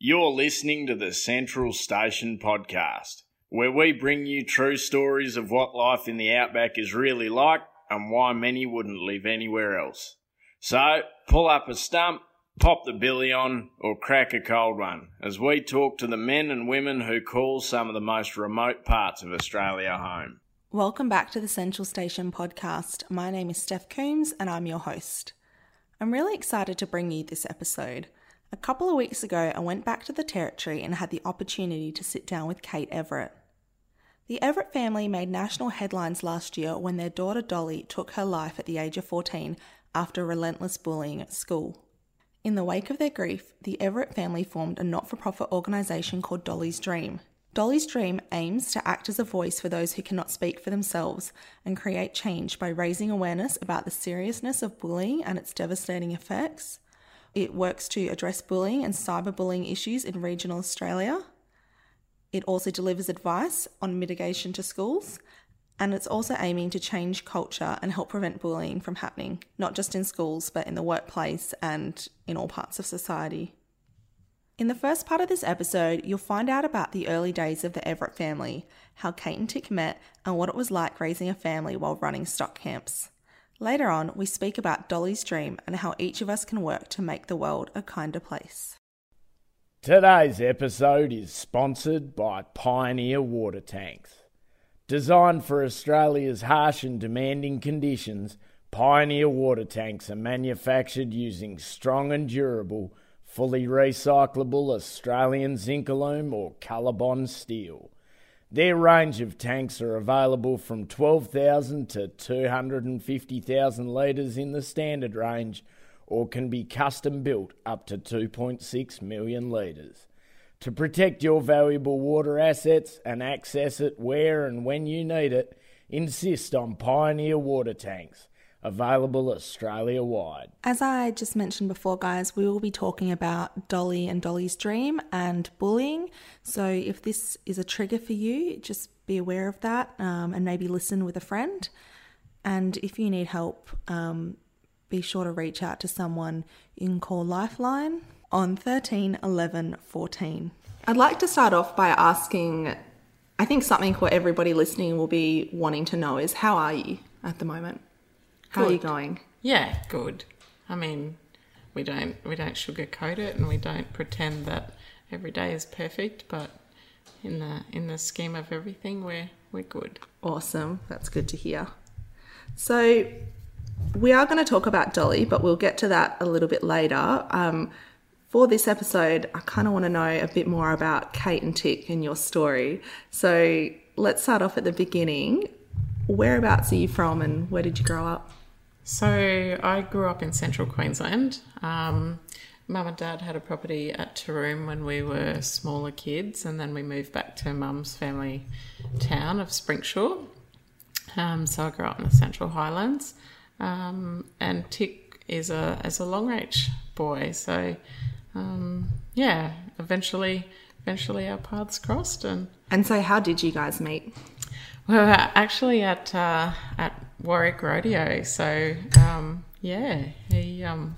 You're listening to the Central Station podcast, where we bring you true stories of what life in the outback is really like and why many wouldn't live anywhere else. So, pull up a stump, pop the billy on, or crack a cold one as we talk to the men and women who call some of the most remote parts of Australia home. Welcome back to the Central Station podcast. My name is Steph Coombs and I'm your host. I'm really excited to bring you this episode. A couple of weeks ago, I went back to the Territory and had the opportunity to sit down with Kate Everett. The Everett family made national headlines last year when their daughter Dolly took her life at the age of 14 after relentless bullying at school. In the wake of their grief, the Everett family formed a not for profit organisation called Dolly's Dream. Dolly's Dream aims to act as a voice for those who cannot speak for themselves and create change by raising awareness about the seriousness of bullying and its devastating effects. It works to address bullying and cyberbullying issues in regional Australia. It also delivers advice on mitigation to schools, and it's also aiming to change culture and help prevent bullying from happening, not just in schools, but in the workplace and in all parts of society. In the first part of this episode, you'll find out about the early days of the Everett family, how Kate and Tick met, and what it was like raising a family while running stock camps. Later on, we speak about Dolly's dream and how each of us can work to make the world a kinder place. Today's episode is sponsored by Pioneer Water Tanks. Designed for Australia's harsh and demanding conditions, Pioneer water tanks are manufactured using strong and durable fully recyclable Australian Zincalume or Colorbond steel. Their range of tanks are available from 12,000 to 250,000 litres in the standard range or can be custom built up to 2.6 million litres. To protect your valuable water assets and access it where and when you need it, insist on Pioneer water tanks available Australia wide. As I just mentioned before, guys, we will be talking about Dolly and Dolly's dream and bullying. So if this is a trigger for you, just be aware of that um, and maybe listen with a friend. And if you need help, um, be sure to reach out to someone you can call Lifeline on 13 11 14. I'd like to start off by asking I think something for everybody listening will be wanting to know is how are you at the moment? How good. are you going? Yeah, good. I mean, we don't we don't sugarcoat it, and we don't pretend that every day is perfect. But in the in the scheme of everything, we're we're good. Awesome. That's good to hear. So we are going to talk about Dolly, but we'll get to that a little bit later. Um, for this episode, I kind of want to know a bit more about Kate and Tick and your story. So let's start off at the beginning. Whereabouts are you from and where did you grow up? So I grew up in central Queensland. Um, Mum and Dad had a property at Taroom when we were smaller kids, and then we moved back to Mum's family town of Springsure. Um, so I grew up in the Central Highlands, um, and Tick is a as a Longreach boy. So um, yeah, eventually, eventually our paths crossed, and and so how did you guys meet? We were actually at uh, at Warwick Rodeo. So um, yeah, he um,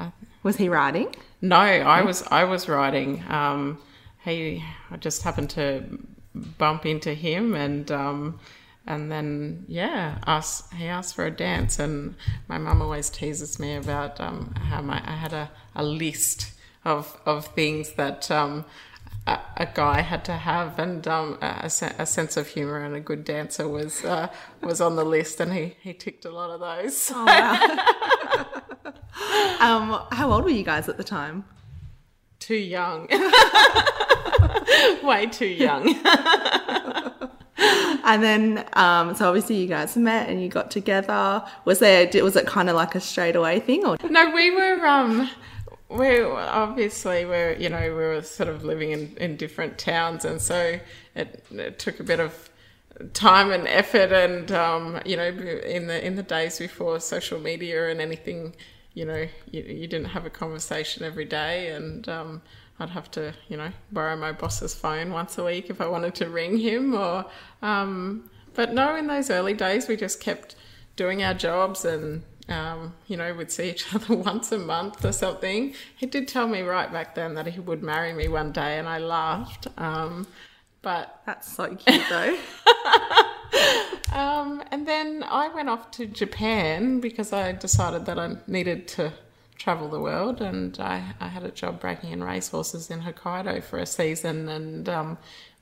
I, was he riding? No, I was I was riding. Um, he I just happened to bump into him and um, and then yeah, us he asked for a dance and my mum always teases me about um, how my I had a, a list of of things that um, a, guy had to have, and um, a, a, sense of humour and a good dancer was uh, was on the list, and he, he ticked a lot of those. Oh, wow. um, how old were you guys at the time? Too young, way too young. and then, um, so obviously you guys met and you got together. Was there? Was it kind of like a straight away thing, or no? We were. Um, we obviously we're you know we were sort of living in, in different towns and so it, it took a bit of time and effort and um, you know in the in the days before social media and anything you know you, you didn't have a conversation every day and um, I'd have to you know borrow my boss's phone once a week if I wanted to ring him or um, but no in those early days we just kept doing our jobs and um, you know, we'd see each other once a month or something. He did tell me right back then that he would marry me one day, and I laughed. Um, but That's so cute, though. um, and then I went off to Japan because I decided that I needed to travel the world, and I, I had a job breaking in racehorses in Hokkaido for a season, and um,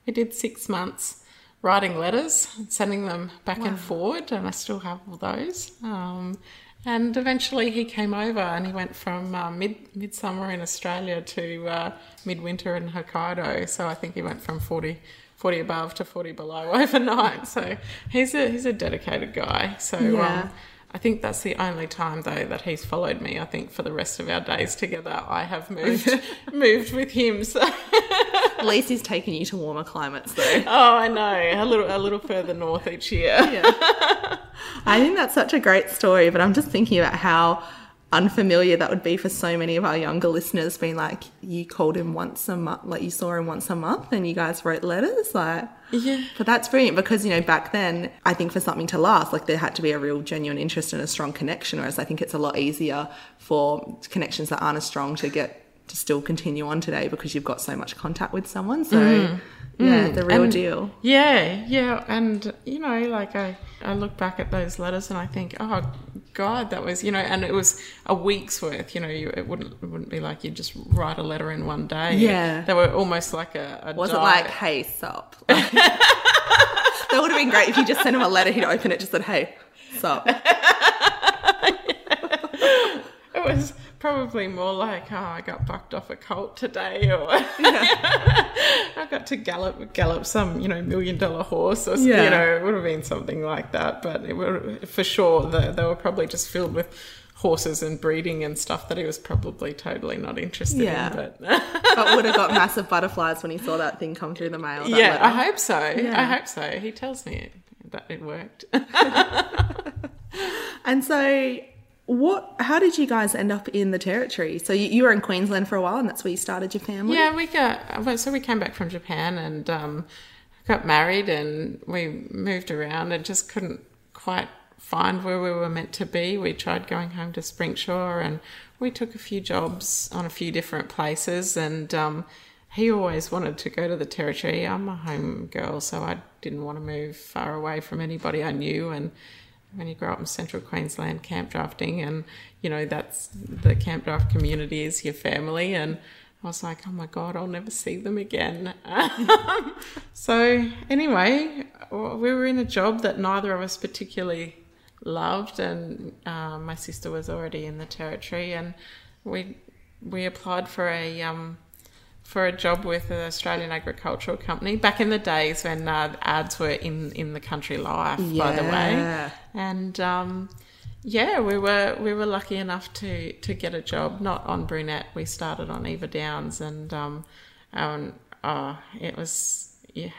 we did six months writing letters, sending them back and forward, and I still have all those. Um, and eventually he came over and he went from uh, mid midsummer in Australia to uh, midwinter in Hokkaido. So I think he went from 40, 40 above to 40 below overnight. So he's a, he's a dedicated guy. So Yeah. um, I think that's the only time though that he's followed me. I think for the rest of our days together, I have moved moved with him. So At least he's taken you to warmer climates, though. oh, I know a little a little further north each year. I think that's such a great story, but I'm just thinking about how unfamiliar that would be for so many of our younger listeners being like you called him once a month like you saw him once a month and you guys wrote letters? Like Yeah. but that's brilliant because you know back then i think for something to last like there had to be a real genuine interest and a strong connection whereas i think it's a lot easier for connections that aren't as strong to get to still continue on today because you've got so much contact with someone. So mm. Yeah mm. the real And- deal Yeah, yeah, and you know, like I, I look back at those letters and I think, oh God, that was you know, and it was a week's worth. You know, you, it wouldn't it wouldn't be like you just write a letter in one day. Yeah. they were almost like a. a wasn't diet. like, hey, sup. that would have been great if you just sent him a letter, he'd open it, just said, hey, sup. It was probably more like, oh, I got bucked off a colt today, or I got to gallop gallop some, you know, million dollar horse, or Yeah. you know, it would have been something like that. But it would, for sure, the, they were probably just filled with horses and breeding and stuff that he was probably totally not interested Yeah. in. But But would have got massive butterflies when he saw that thing come through the mail. yeah, letter. I hope so. I hope so. He tells me that it worked. And so, what? How did you guys end up in the territory? So you, you were in Queensland for a while, and that's where you started your family. Yeah, we got so we came back from Japan and um, got married, and we moved around and just couldn't quite find where we were meant to be. We tried going home to Springsure, and we took a few jobs on a few different places, and um, he always wanted to go to the territory. I'm a home girl, so I didn't want to move far away from anybody I knew, and when you grow up in central Queensland camp drafting and you know that's the camp draft community is your family. And I was like oh my god I'll never see them again. So anyway we were in a job that neither of us particularly loved and uh, my sister was already in the territory and we we applied for a um, for a job with an Australian agricultural company back in the days when uh, ads were in, in the country life, by the way. And um, yeah, we were we were lucky enough to to get a job not on Brunette. We started on Eva Downs, and um, and oh, it was yeah.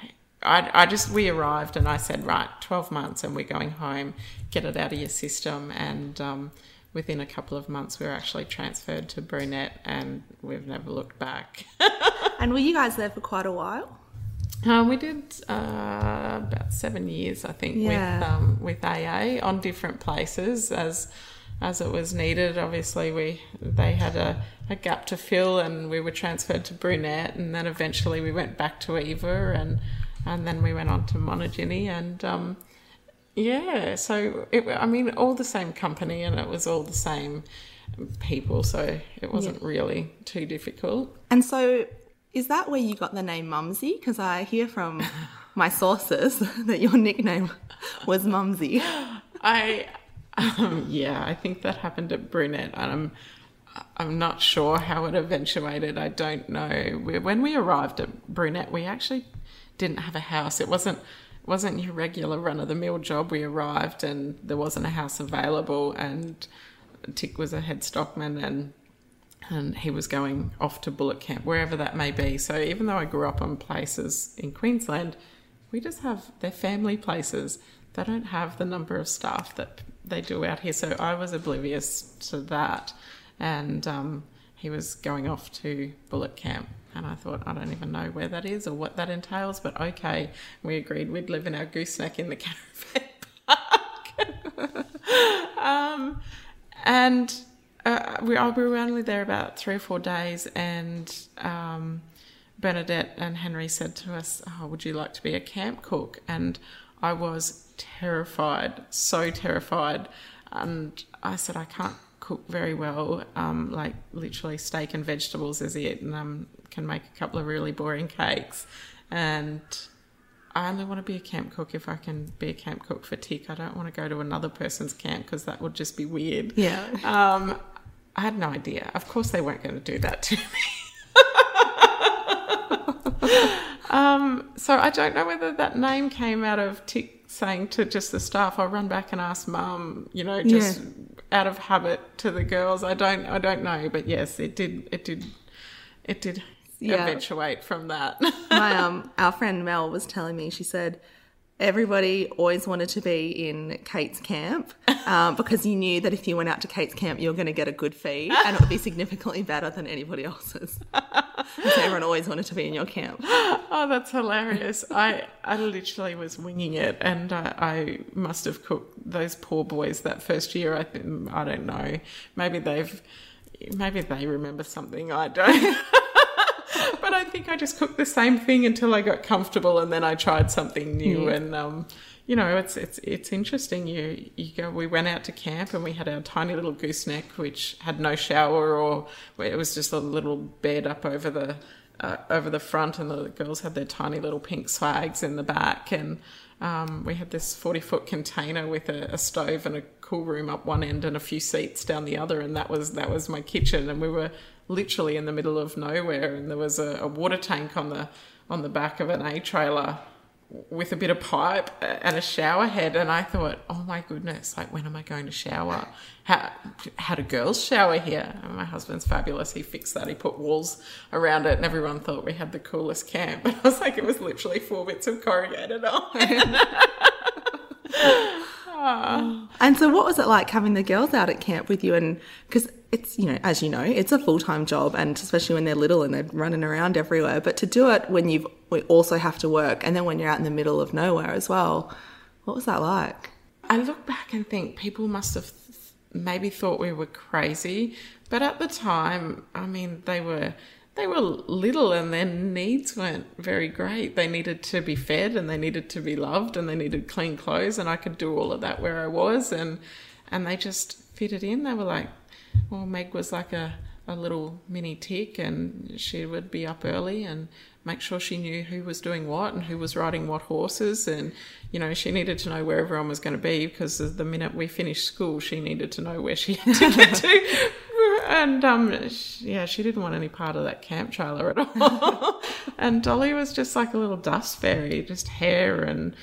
I, I just we arrived and I said right, twelve months and we're going home. Get it out of your system and. Um, Within a couple of months, we were actually transferred to Brunette, and we've never looked back. And were you guys there for quite a while? Um, we did uh, about seven years, I think, Yeah. with um, with AA on different places as as it was needed. Obviously, we they had a, a gap to fill, and we were transferred to Brunette, and then eventually we went back to Eva, and and then we went on to Monogeny, and um, yeah, so it, I mean, all the same company, and it was all the same people, so it wasn't really too difficult. And so, is that where you got the name Mumsy? Because I hear from my sources that your nickname was Mumsy. I, um, yeah, I think that happened at Brunette, and I'm, I'm not sure how it eventuated. I don't know. We, when we arrived at Brunette, we actually didn't have a house. It wasn't wasn't your regular run of the mill job. We arrived and there wasn't a house available, and Tick was a head stockman, and and he was going off to bullet camp, wherever that may be. So even though I grew up on places in Queensland, we just have their family places. They don't have the number of staff that they do out here. So I was oblivious to that, and um, he was going off to bullet camp. And I thought, I don't even know where that is or what that entails, but okay. We agreed we'd live in our gooseneck in the caravan park. um, and uh, we, we were only there about three or four days, and um, Bernadette and Henry said to us, oh, "Would you like to be a camp cook?" And I was terrified, so terrified, and I said, "I can't cook very well. Um, like literally steak and vegetables is it, and um, can make a couple of really boring cakes, and." I only want to be a camp cook if I can be a camp cook for Tick. I don't want to go to another person's camp because that would just be weird. Yeah. Um, I had no idea. Of course, they weren't going to do that to me. um, so I don't know whether that name came out of Tick saying to just the staff, "I'll run back and ask Mum," you know, just Yeah. out of habit to the girls. I don't, I don't know, but yes, it did, it did, it did Yeah. eventuate from that. My um, our friend Mel was telling me. She said everybody always wanted to be in Kate's camp um, because you knew that if you went out to Kate's camp, you were going to get a good feed and it would be significantly better than anybody else's. So everyone always wanted to be in your camp. Oh, that's hilarious. I, I literally was winging it and I, I must have cooked those poor boys that first year. I, think, I don't know. Maybe they've, maybe they remember something I don't. I think I just cooked the same thing until I got comfortable and then I tried something new and, um, you know, it's it's it's interesting. You you go. We went out to camp and we had our tiny little gooseneck, which had no shower or it was just a little bed up over the uh, over the front, and the girls had their tiny little pink swags in the back, and um, we had this forty foot container with a, a stove and a cool room up one end and a few seats down the other, and that was that was my kitchen, and we were literally in the middle of nowhere, and there was a, a water tank on the on the back of an A trailer with a bit of pipe and a shower head and I thought, oh my goodness, like when am I going to shower? How how do girls shower here? And my husband's fabulous. He fixed that. He put walls around it and everyone thought we had the coolest camp. But I was like, it was literally four bits of corrugated iron. And so, what was it like having the girls out at camp with you? And because it's, you know, as you know, it's a full time job, and especially when they're little and they're running around everywhere. But to do it when you've we also have to work, and then when you're out in the middle of nowhere as well, what was that like? I look back and think people must have maybe thought we were crazy, but at the time, I mean, they were they were little and their needs weren't very great. They needed to be fed and they needed to be loved and they needed clean clothes and I could do all of that where I was and and they just fitted in. They were like, well, Meg was like a a little mini tick and she would be up early and make sure she knew who was doing what and who was riding what horses. And you know she needed to know where everyone was going to be because the minute we finished school she needed to know where she had to get to. And um yeah she didn't want any part of that camp trailer at all. And dolly was just like a little dust fairy just hair and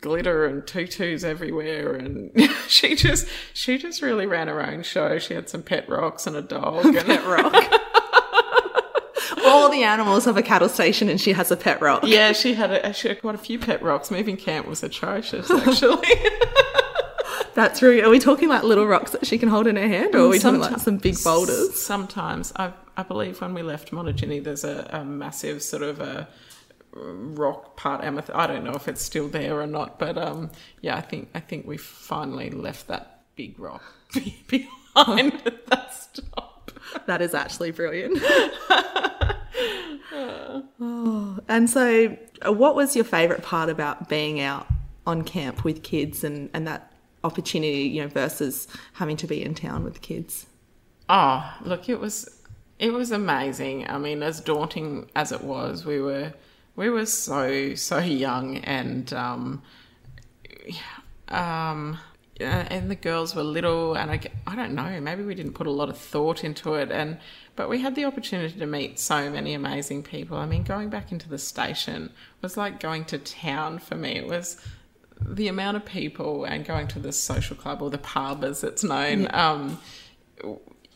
glitter and tutus everywhere. And she just she just really ran her own show. She had some pet rocks and a dog and that rock. All the animals have a cattle station, and she has a pet rock. yeah she had a, she had quite a few pet rocks moving camp was atrocious actually That's really. Are we talking like little rocks that she can hold in her hand, or are we talking like some big boulders? Sometimes I, I believe when we left Monogeny, there's a, a massive sort of a rock part amethyst. I don't know if it's still there or not, but um, yeah, I think I think we finally left that big rock behind at that stop. That is actually brilliant. and so, uh, what was your favourite part about being out on camp with kids and, and that opportunity, you know, versus having to be in town with kids? Oh, look, it was it was amazing. I mean, as daunting as it was, we were we were so so young and um um uh, and the girls were little and I, I don't know maybe we didn't put a lot of thought into it and but we had the opportunity to meet so many amazing people i mean going back into the station was like going to town for me it was the amount of people and going to the social club or the pub as it's known um,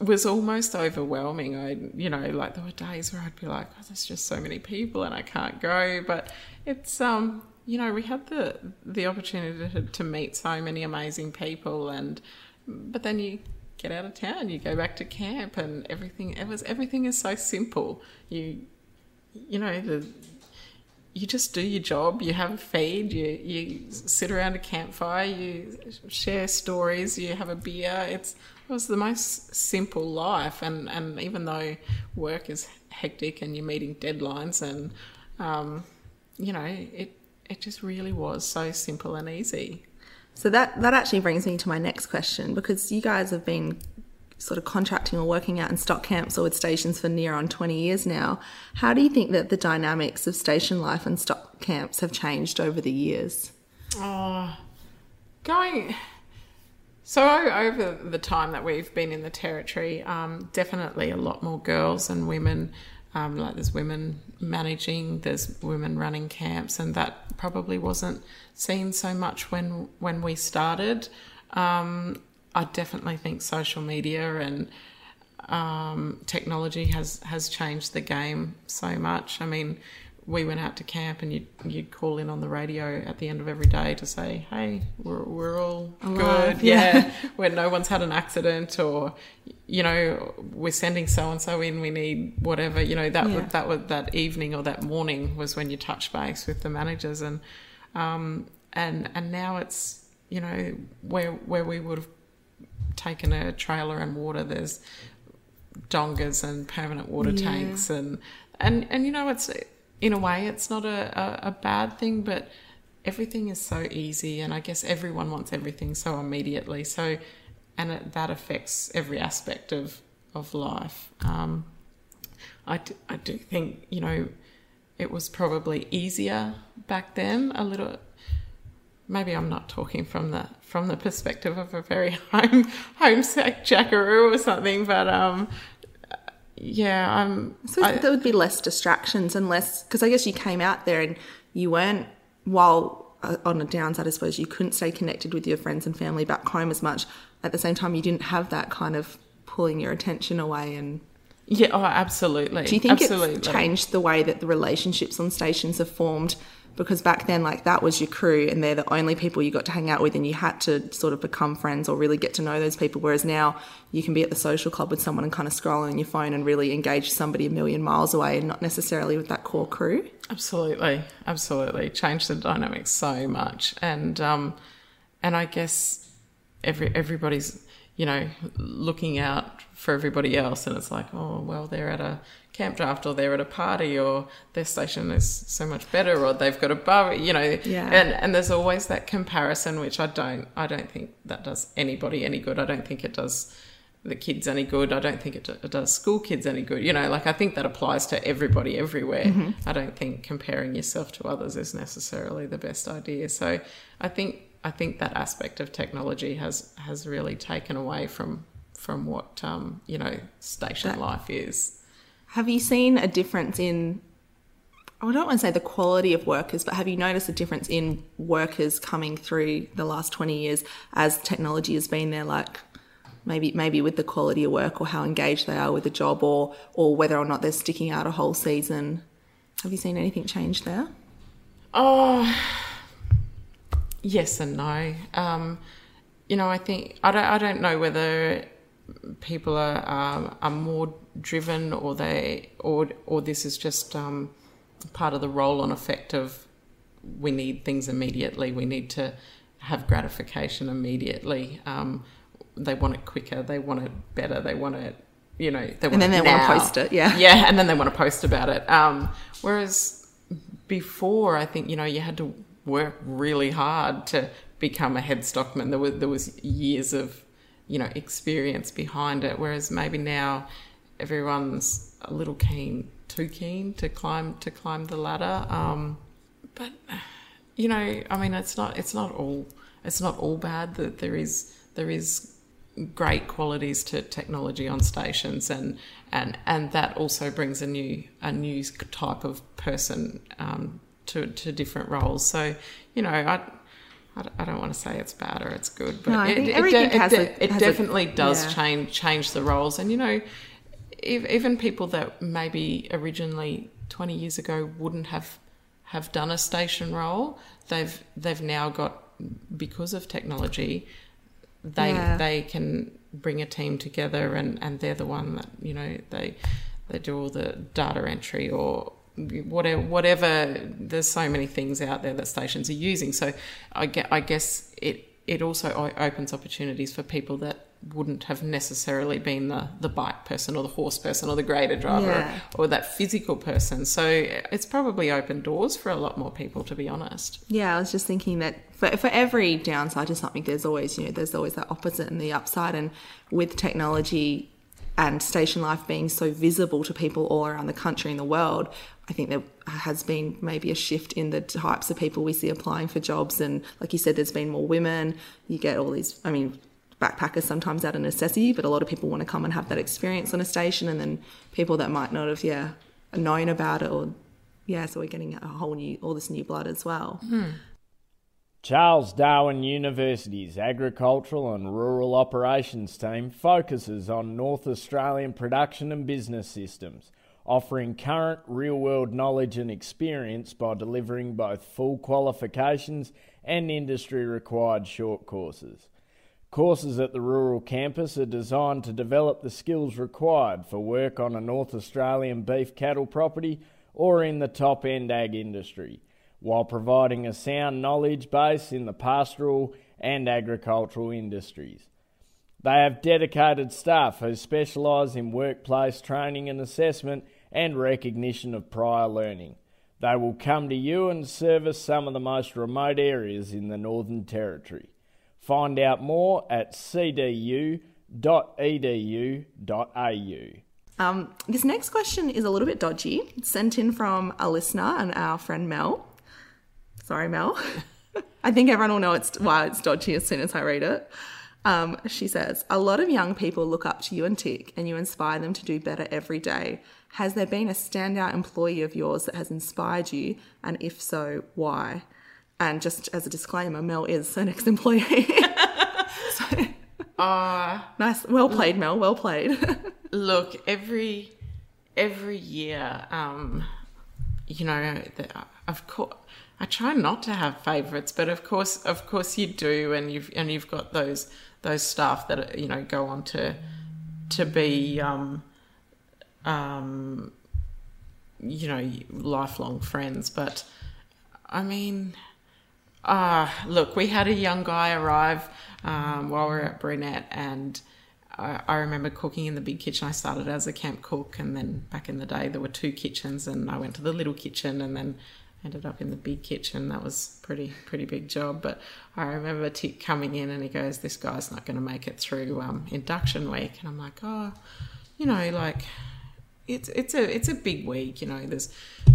was almost overwhelming. I, you know, like there were days where I'd be like, oh, there's just so many people and I can't go. But it's, um, you know, we had the the opportunity to, to meet so many amazing people, and but then you get out of town, you go back to camp, and everything. It was everything is so simple. You, you know, the you just do your job. You have a feed. You you sit around a campfire. You share stories. You have a beer. It's it was the most simple life. And and even though work is hectic and you're meeting deadlines and um, you know it it just really was so simple and easy. So that that actually brings me to my next question because you guys have been sort of contracting or working out in stock camps or with stations for near on 20 years now. How do you think that the dynamics of station life and stock camps have changed over the years? Oh, going. So over the time that we've been in the territory, um, definitely a lot more girls and women. Um, like there's women managing, there's women running camps, and that probably wasn't seen so much when when we started. Um, I definitely think social media and um, technology has has changed the game so much. I mean, we went out to camp and you'd, you'd call in on the radio at the end of every day to say, hey, we're, we're all Alive, good. Yeah. Where no one's had an accident or, you know, we're sending so and so in, we need whatever. You know, that, Yeah. that was that evening or that morning was when you touch base with the managers. And, um, and, and now it's, you know, where, where we would have taken a trailer and water, there's dongas and permanent water Yeah. tanks and and and you know it's in a way it's not a, a, a bad thing but everything is so easy and i guess everyone wants everything so immediately so and it, that affects every aspect of of life um, I, do, I do think you know it was probably easier back then a little maybe I'm not talking from the from the perspective of a very home homesick jackaroo or something, but um, yeah, I'm. So I- there would be less distractions and less because I guess you came out there and you weren't while uh, on a downside, I suppose you couldn't stay connected with your friends and family back home as much. At the same time, you didn't have that kind of pulling your attention away. And yeah, oh, absolutely. do you think absolutely. it's changed the way that the relationships on stations have formed? Because back then, like that was your crew, and they're the only people you got to hang out with, and you had to sort of become friends or really get to know those people. Whereas now, you can be at the social club with someone and kind of scroll on your phone and really engage somebody a million miles away, and not necessarily with that core crew. Absolutely, absolutely, changed the dynamics so much, and um, and I guess every everybody's you know looking out for everybody else, and it's like, oh well, they're at a camp draft, or they're at a party, or their station is so much better, or they've got a bar, you know, Yeah. and and there's always that comparison, which I don't, I don't think that does anybody any good. I don't think it does the kids any good. I don't think it, it does school kids any good. You know, like I think that applies to everybody everywhere. Mm-hmm. I don't think comparing yourself to others is necessarily the best idea. So I think I think that aspect of technology has has really taken away from from what um, you know station life is. Have you seen a difference in? I don't want to say the quality of workers, but have you noticed a difference in workers coming through the last twenty years as technology has been there? Like maybe maybe with the quality of work or how engaged they are with the job, or or whether or not they're sticking out a whole season. Have you seen anything change there? Oh, yes and no. Um, you know, I think I don't. I don't know whether people are um, are more driven or they or or this is just um, part of the roll-on effect of we need things immediately. We need to have gratification immediately. Um, they want it quicker. They want it better. They want it. You know, they want then it they wanna post it, yeah. yeah, and then they want to post about it. Um, whereas before, I think you know you had to work really hard to become a head stockman. There was there was years of you know experience behind it. Whereas maybe now everyone's a little keen, too keen to climb to climb the ladder. Um, but you know, I mean, it's not it's not all it's not all bad. That there is there is great qualities to technology on stations and and and that also brings a new a new type of person um, to to different roles so you know I I don't- I don't want to say it's bad or it's good, but No, I it, it, de- has it, a- it has a- definitely does yeah. change change the roles. And you know, ev- even people that maybe originally twenty years ago wouldn't have have done a station role, they've they've now got because of technology, they Yeah. they can bring a team together, and and they're the one that you know they they do all the data entry or whatever whatever there's so many things out there that stations are using so i guess, I guess it it also opens opportunities for people that wouldn't have necessarily been the, the bike person or the horse person or the grader driver Yeah. or, or that physical person. So it's probably opened doors for a lot more people, to be honest. Yeah, I was just thinking that for, for every downside to something, there's always, you know, there's always that opposite and the upside. And with technology and station life being so visible to people all around the country and the world, I think there has been maybe a shift in the types of people we see applying for jobs. And like you said, there's been more women. You get all these, I mean, backpackers sometimes out of necessity, but a lot of people want to come and have that experience on a station. And then people that might not have, yeah, known about it or, yeah, so we're getting a whole new, all this new blood as well. Hmm. Charles Darwin University's Agricultural and Rural Operations team focuses on North Australian production and business systems, offering current real world knowledge and experience by delivering both full qualifications and industry required short courses. Courses at the rural campus are designed to develop the skills required for work on a North Australian beef cattle property or in the top end ag industry while providing a sound knowledge base in the pastoral and agricultural industries. They have dedicated staff who specialise in workplace training and assessment and recognition of prior learning. They will come to you and service some of the most remote areas in the Northern Territory. Find out more at cdu.edu.au. Um, this next question is a little bit dodgy. It's sent in from a listener and our friend Mel. Sorry, Mel. I think everyone will know it's why it's dodgy as soon as I read it. Um, she says, A lot of young people look up to you and Tick, and you inspire them to do better every day. Has there been a standout employee of yours that has inspired you? And if so, why? And just as a disclaimer, Mel is an ex employee. so, nice. Well played, Mel. Well played. Look, every every year, um, you know, the, of course, I try not to have favourites, but of course, of course, you do, and you've and you've got those those staff that you know go on to to be, um, um, you know, lifelong friends. But I mean, uh, look, we had a young guy arrive um, while we were at Brunette, and I, I remember cooking in the big kitchen. I started as a camp cook, and then back in the day, there were two kitchens, and I went to the little kitchen, and then ended up in the big kitchen. That was pretty pretty big job. But I remember Tick coming in, and he goes, "This guy's not going to make it through um, induction week," and I'm like, "Oh, you know, like." It's it's a it's a big week, you know. There's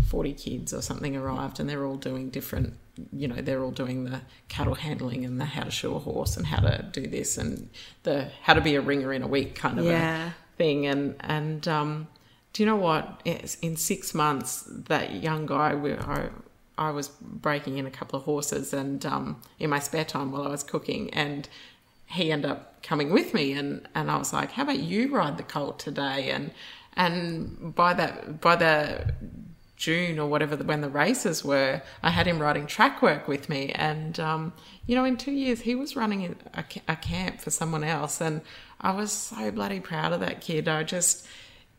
forty kids or something arrived, and they're all doing different. You know, they're all doing the cattle handling and the how to shoe a horse and how to do this and the how to be a ringer in a week kind of Yeah. a thing. And and um, do you know what? In six months, that young guy, we, I, I was breaking in a couple of horses, and um, in my spare time while I was cooking, and he ended up coming with me, and, and I was like, "How about you ride the colt today?" And and by that by the June or whatever when the races were, I had him riding track work with me, and um, you know, in two years he was running a, a camp for someone else, and I was so bloody proud of that kid. I just,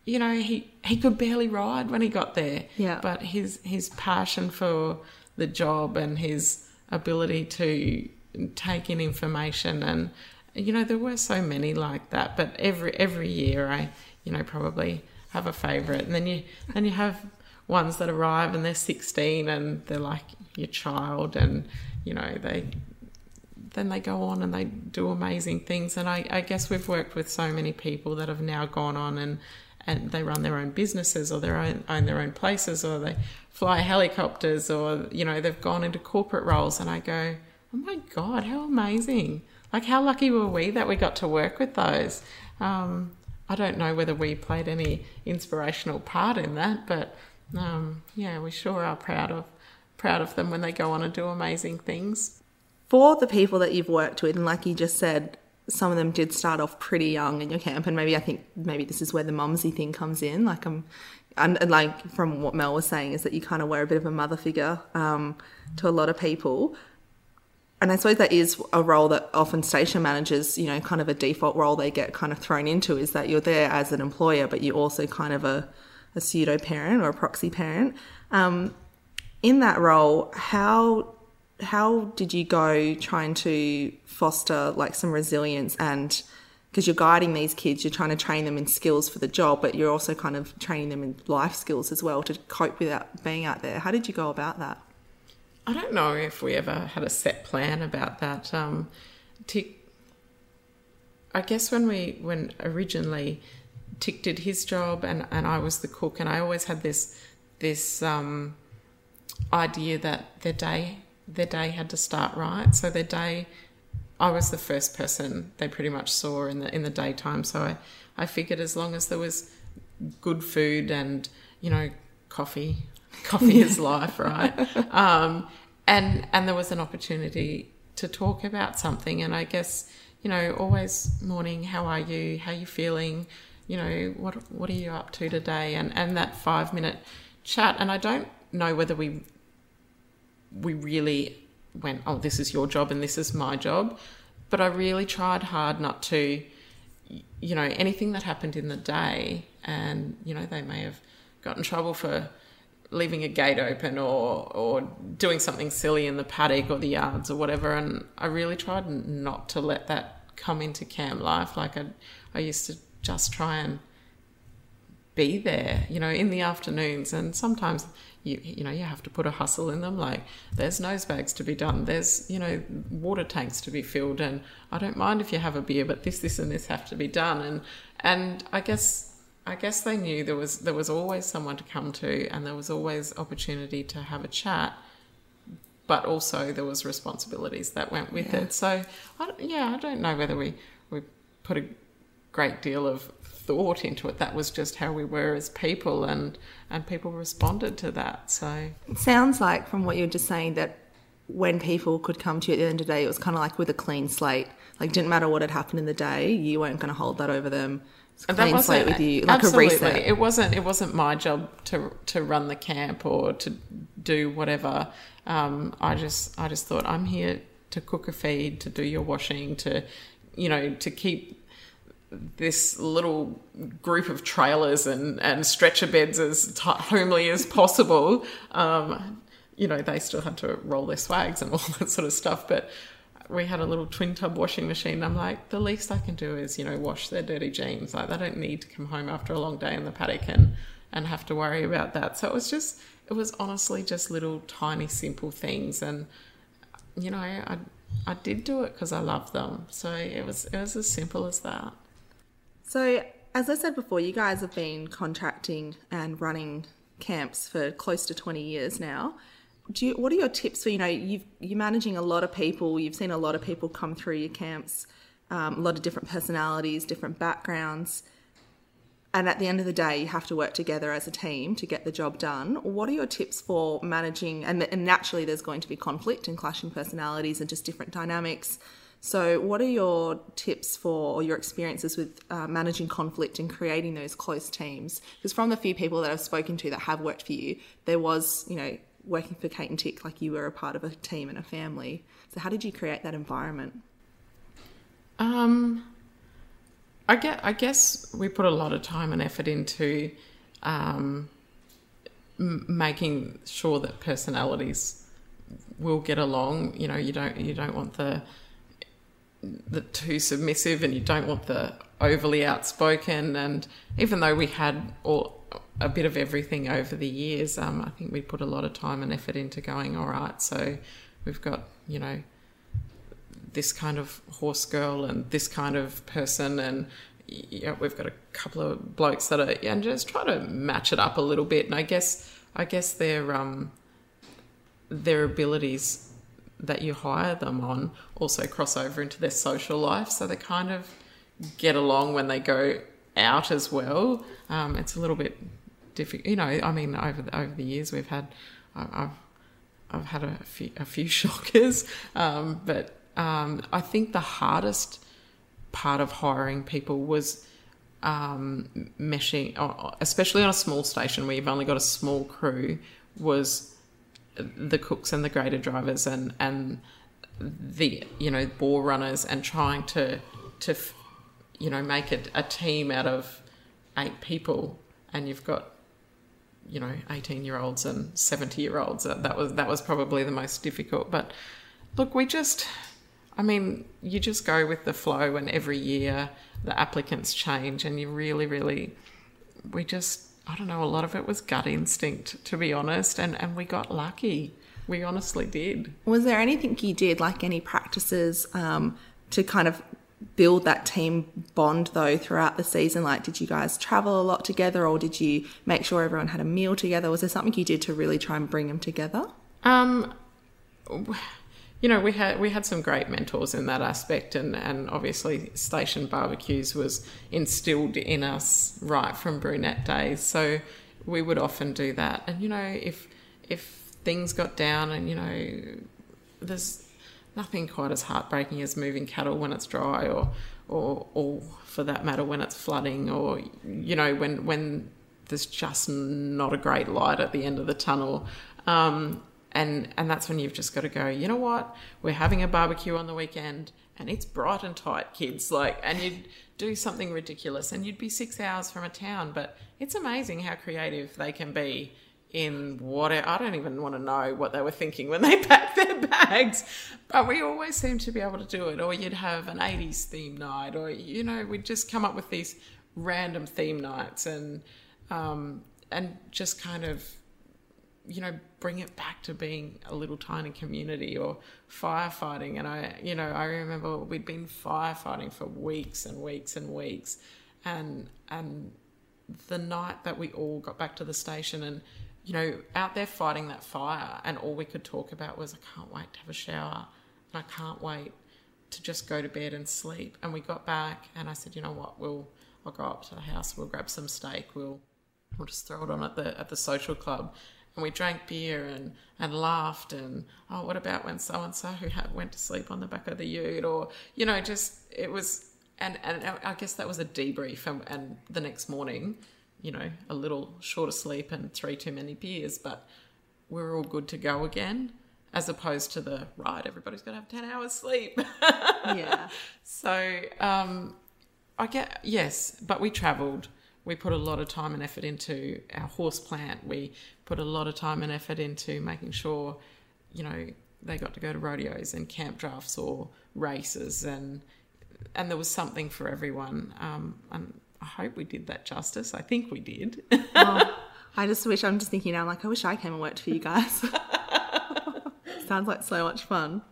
you know, he he could barely ride when he got there, Yeah. but his his passion for the job and his ability to take in information and you know there were so many like that but every every year i you know probably have a favorite and then you then you have ones that arrive and they're 16 and they're like your child and you know they then they go on and they do amazing things. And I, I guess we've worked with so many people that have now gone on and and they run their own businesses or they own, own their own places or they fly helicopters or you know they've gone into corporate roles. And I go oh my god how amazing. Like how lucky were we that we got to work with those? Um, I don't know whether we played any inspirational part in that but um, yeah we sure are proud of proud of them when they go on and do amazing things for the people that you've worked with, and like you just said, some of them did start off pretty young in your camp, and maybe I think maybe this is where the mumsy thing comes in. Like um, and, and like from what Mel was saying is that you kind of were a bit of a mother figure um, to a lot of people. And I suppose that is a role that often station managers, you know, kind of a default role they get kind of thrown into is that you're there as an employer, but you're also kind of a, a pseudo parent or a proxy parent. Um, in that role, how how did you go trying to foster like some resilience and because you're guiding these kids, you're trying to train them in skills for the job, but you're also kind of training them in life skills as well to cope without being out there. How did you go about that? I don't know if we ever had a set plan about that. Um, Tick, I guess when we when originally Tick did his job and, and I was the cook, and I always had this this um, idea that their day their day had to start right. So their day, I was the first person they pretty much saw in the in the daytime. So I, I figured as long as there was good food and you know coffee, coffee is life, right? Um, and and there was an opportunity to talk about something, and I guess you know always morning, how are you? How are you feeling? You know what what are you up to today? And and that five minute chat, and I don't know whether we we really went, oh, this is your job and this is my job. But I really tried hard not to, you know, anything that happened in the day, and, you know, they may have got in trouble for leaving a gate open or or doing something silly in the paddock or the yards or whatever. And I really tried not to let that come into camp life. Like I I used to just try and be there you know in the afternoons. And sometimes you you know you have to put a hustle in them. Like there's nose bags to be done. There's you know water tanks to be filled. And I don't mind if you have a beer but this this and this have to be done. And and I guess I guess they knew there was there was always someone to come to and there was always opportunity to have a chat but also there was responsibilities that went with yeah. it so I, yeah I don't know whether we we put a great deal of thought into it. That was just how we were as people, and and people responded to that. So it sounds like from what you were just saying that when people could come to you at the end of the day, it was kind of like with a clean slate. Like didn't matter what had happened in the day, you weren't going to hold that over them. Clean slate with you, like absolutely. It wasn't. It wasn't my job to to run the camp or to do whatever. Um, I just I just thought I'm here to cook a feed, to do your washing, to you know to keep this little group of trailers and, and stretcher beds as t- homely as possible. Um, you know, they still had to roll their swags and all that sort of stuff. But we had a little twin tub washing machine. I'm like, the least I can do is, you know, wash their dirty jeans. Like, they don't need to come home after a long day in the paddock and, and have to worry about that. So it was just, it was honestly just little tiny simple things. And, you know, I, I did do it because I love them. So it was, it was as simple as that. So, as I said before, you guys have been contracting and running camps for close to 20 years now. Do you, what are your tips for, you know, you you're managing a lot of people, you've seen a lot of people come through your camps, um, a lot of different personalities, different backgrounds. And at the end of the day, you have to work together as a team to get the job done. What are your tips for managing? And, and naturally, there's going to be conflict and clashing personalities and just different dynamics. So, what are your tips for or your experiences with uh, managing conflict and creating those close teams? Because from the few people that I've spoken to that have worked for you, there was, you know, working for Kate and Tick, like you were a part of a team and a family. So, how did you create that environment? Um, I guess, I guess we put a lot of time and effort into um, m- making sure that personalities will get along. You know, you don't you don't want the the too submissive and you don't want the overly outspoken. And even though we had all a bit of everything over the years, um, I think we put a lot of time and effort into going, all right, so we've got, you know, this kind of horse girl and this kind of person and yeah, we've got a couple of blokes that are and just try to match it up a little bit. And I guess I guess their um their abilities that you hire them on also cross over into their social life. So they kind of get along when they go out as well. Um, it's a little bit difficult, you know. I mean, over the, over the years we've had, I've I've had a few, a few shockers, um, but um, I think the hardest part of hiring people was um, meshing, especially on a small station where you've only got a small crew, was the cooks and the grader drivers and and the you know bore runners and trying to to you know make it a team out of eight people and you've got you know, 18 year olds and 70 year olds. That was, that was probably the most difficult. But look, we just, I mean, you just go with the flow, and every year the applicants change, and you really, really, we just, I don't know, a lot of it was gut instinct, to be honest, and, and we got lucky. We honestly did. Was there anything you did, like any practices, um, to kind of build that team bond though throughout the season? Like, did you guys travel a lot together, or did you make sure everyone had a meal together? Was there something you did to really try and bring them together? Um, you know, we had we had some great mentors in that aspect, and and obviously station barbecues was instilled in us right from Brunette days. So we would often do that, and you know, if if things got down and you know there's nothing quite as heartbreaking as moving cattle when it's dry or or or for that matter when it's flooding or you know when when there's just not a great light at the end of the tunnel. Um, and and that's when you've just got to go you know what? We're having a barbecue on the weekend and it's bright and tight kids. Like and you'd do something ridiculous and you'd be six hours from a town but it's amazing how creative they can be in what I don't even want to know what they were thinking when they packed their bags, but we always seemed to be able to do it. Or you'd have an 80s theme night, or you know, we'd just come up with these random theme nights and um, and just kind of you know bring it back to being a little tiny community or firefighting. And i you know i remember we'd been firefighting for weeks and weeks and weeks. And and the night that we all got back to the station and you know, out there fighting that fire, and all we could talk about was, I can't wait to have a shower, and I can't wait to just go to bed and sleep. And we got back, and I said, you know what, we'll I'll go up to the house, we'll grab some steak, we'll we'll just throw it on at the at the social club. And we drank beer and, and laughed and oh, what about when so and so who went to sleep on the back of the ute or you know just it was and and I guess that was a debrief and, and the next morning you know, a little short of sleep and three too many beers, but we're all good to go again, as opposed to the right, everybody's going to have 10 hours sleep. yeah. So, um, I get, yes, but we travelled. We put a lot of time and effort into our horse plant. We put a lot of time and effort into making sure, you know, they got to go to rodeos and camp drafts or races and and there was something for everyone. Um, and I hope we did that justice. I think we did. well, I just wish, I'm just thinking now, like, I wish I came and worked for you guys. Sounds like so much fun.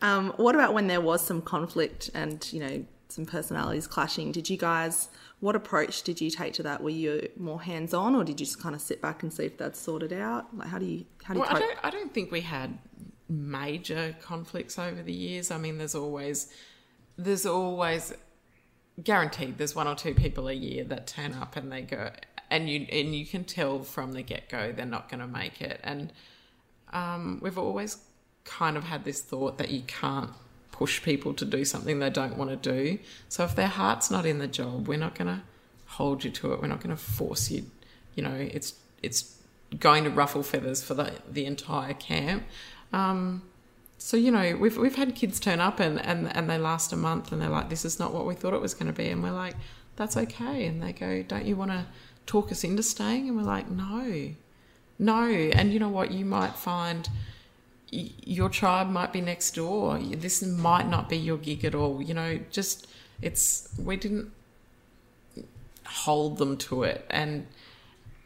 Um, what about when there was some conflict and, you know, some personalities clashing? Did you guys, what approach did you take to that? Were you more hands on or did you just kind of sit back and see if that's sorted out? Like, how do you, how do you well, I don't, I don't think we had major conflicts over the years. I mean, there's always, there's always guaranteed there's one or two people a year that turn up and they go and you and you can tell from the get-go they're not going to make it. And um, we've always kind of had this thought that you can't push people to do something they don't want to do. So if their heart's not in the job we're not going to hold you to it. We're not going to force you you know it's it's going to ruffle feathers for the the entire camp. Um, so you know we've we've had kids turn up and and and they last a month and they're like this is not what we thought it was going to be. And we're like that's okay. And they go don't you want to talk us into staying? And we're like no. No. And you know what? You might find your tribe might be next door. This might not be your gig at all. You know just it's we didn't hold them to it. And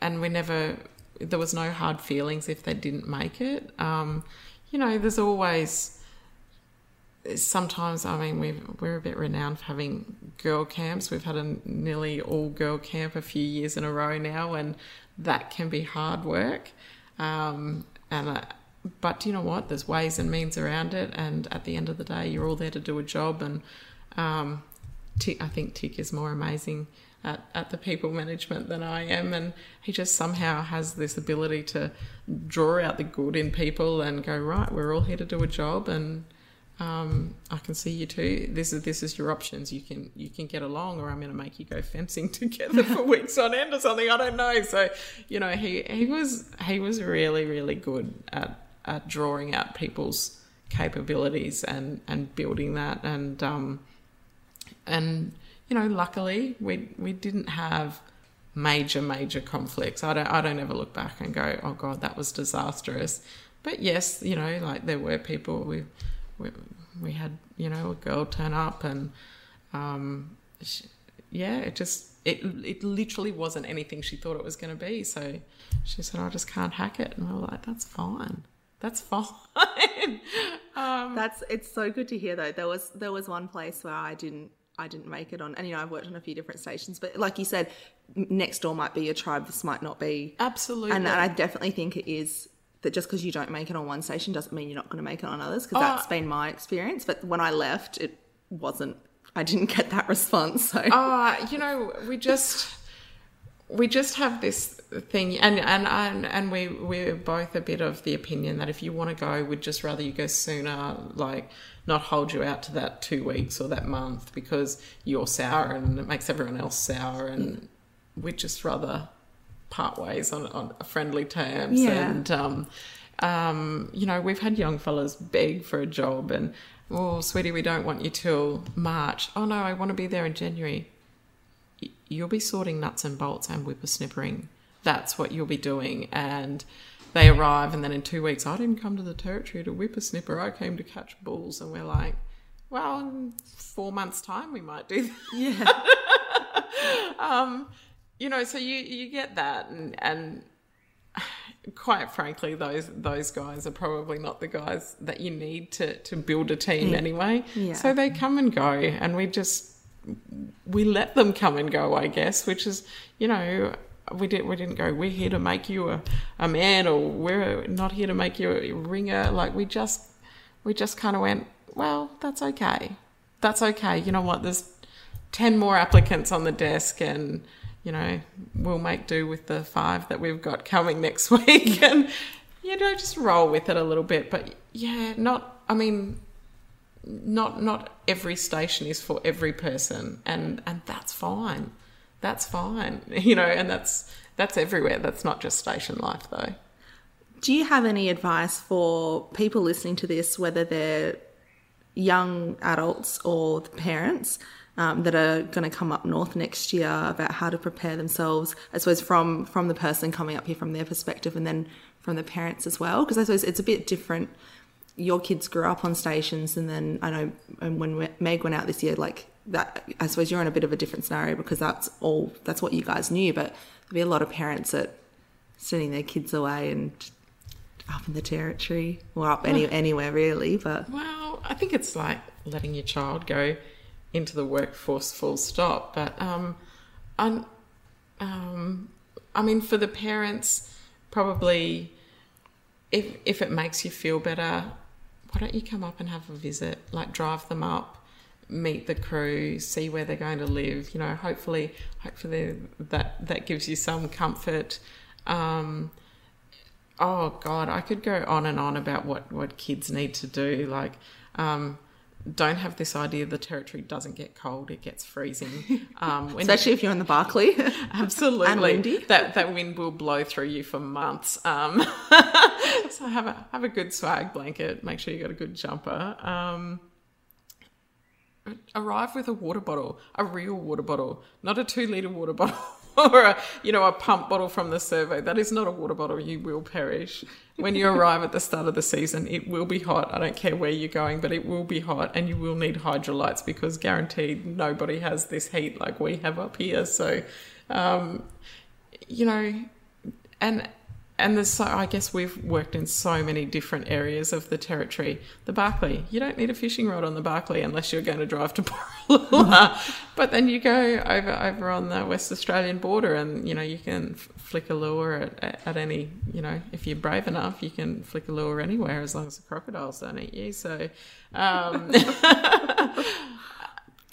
and we never there was no hard feelings if they didn't make it. Um, you know, there's always sometimes I mean we we're a bit renowned for having girl camps. We've had a nearly all girl camp a few years in a row now, and that can be hard work. Um, and uh, but you know what? There's ways and means around it, and at the end of the day, you're all there to do a job. And um, Tick, I think Tick is more amazing at, at the people management than I am. And he just somehow has this ability to draw out the good in people and go, right, we're all here to do a job and um, I can see you too. This is this is your options. You can you can get along, or I'm going to make you go fencing together for weeks on end or something. I don't know. So, you know, he he was he was really really good at at drawing out people's capabilities and and building that and um and you know, luckily we we didn't have major major conflicts. I don't I don't ever look back and go, oh god, that was disastrous. But yes, you know, like there were people we we, we had you know a girl turn up and um, she, yeah, it just it it literally wasn't anything she thought it was going to be. So she said, I just can't hack it, and we were like, that's fine. That's fine. um, That's it's so good to hear though. There was there was one place where I didn't I didn't make it on, and you know I've worked on a few different stations, but like you said, next door might be your tribe. This might not be. absolutely. And, I definitely think it is that just because you don't make it on one station doesn't mean you're not going to make it on others. Because Oh. that's been my experience. But when I left, it wasn't. I didn't get that response. So uh, you know, we just we just have this thing, and and and, and we we're both a bit of the opinion that if you want to go, we'd just rather you go sooner, like not hold you out to that two weeks or that month because you're sour and it makes everyone else sour, and we'd just rather part ways on on friendly terms Yeah. and. um um, you know, we've had young fellas beg for a job and, oh, sweetie, we don't want you till March. Oh, no, I want to be there in January. You'll be sorting nuts and bolts and whippersnippering. That's what you'll be doing. And they arrive, and then in two weeks, I didn't come to the territory to whippersnipper. I came to catch bulls. And we're like, well, in four months' time, we might do that yeah, um, you know, so you you get that, and and quite frankly, those those guys are probably not the guys that you need to to build a team anyway. Yeah. So they come and go, and we just we let them come and go, I guess, which is you know. We did. We didn't go. We're here to make you a, a man, or we're not here to make you a ringer. Like we just, we just kind of went. Well, that's okay. That's okay. You know what? There's 10 more applicants on the desk and you know we'll make do with the five that we've got coming next week and you know just roll with it a little bit but yeah not i mean not not every station is for every person and and that's fine that's fine you know and that's that's everywhere that's not just station life though Do you have any advice for people listening to this, whether they're young adults or the parents um, that are going to come up north next year about how to prepare themselves? I suppose from from the person coming up here from their perspective, and then from the parents as well, because I suppose it's a bit different. Your kids grew up on stations, and then I know and when Meg went out this year, like that. I suppose you're in a bit of a different scenario because that's all that's what you guys knew, but there'll be a lot of parents that sending their kids away and up in the territory or up any anywhere really. But Well, I think it's like letting your child go into the workforce full stop. But um, I'm, um, I mean, for the parents, probably if if it makes you feel better, why don't you come up and have a visit? Like drive them up, meet the crew, see where they're going to live. You know, hopefully, hopefully that that gives you some comfort. Um, oh god i could go on and on about what what kids need to do like um don't have this idea the territory doesn't get cold it gets freezing um especially if you're in the Barkly. absolutely And windy. that that wind will blow through you for months um so have a have a good swag blanket make sure you got a good jumper um arrive with a water bottle, a real water bottle, not a two liter water bottle or a you know a pump bottle from the survey. That is not a water bottle. You will perish when you arrive at the start of the season. It will be hot. I don't care where you're going, but it will be hot, and you will need Hydralytes because guaranteed nobody has this heat like we have up here. So, um, you know, and and there's so I guess we've worked in so many different areas of the territory. The Barkly, you don't need a fishing rod on the Barkly unless you're going to drive to Borroloola. but then you go over over on the West Australian border, and you know you can flick a lure at, at any you know if you're brave enough, you can flick a lure anywhere as long as the crocodiles don't eat you. So.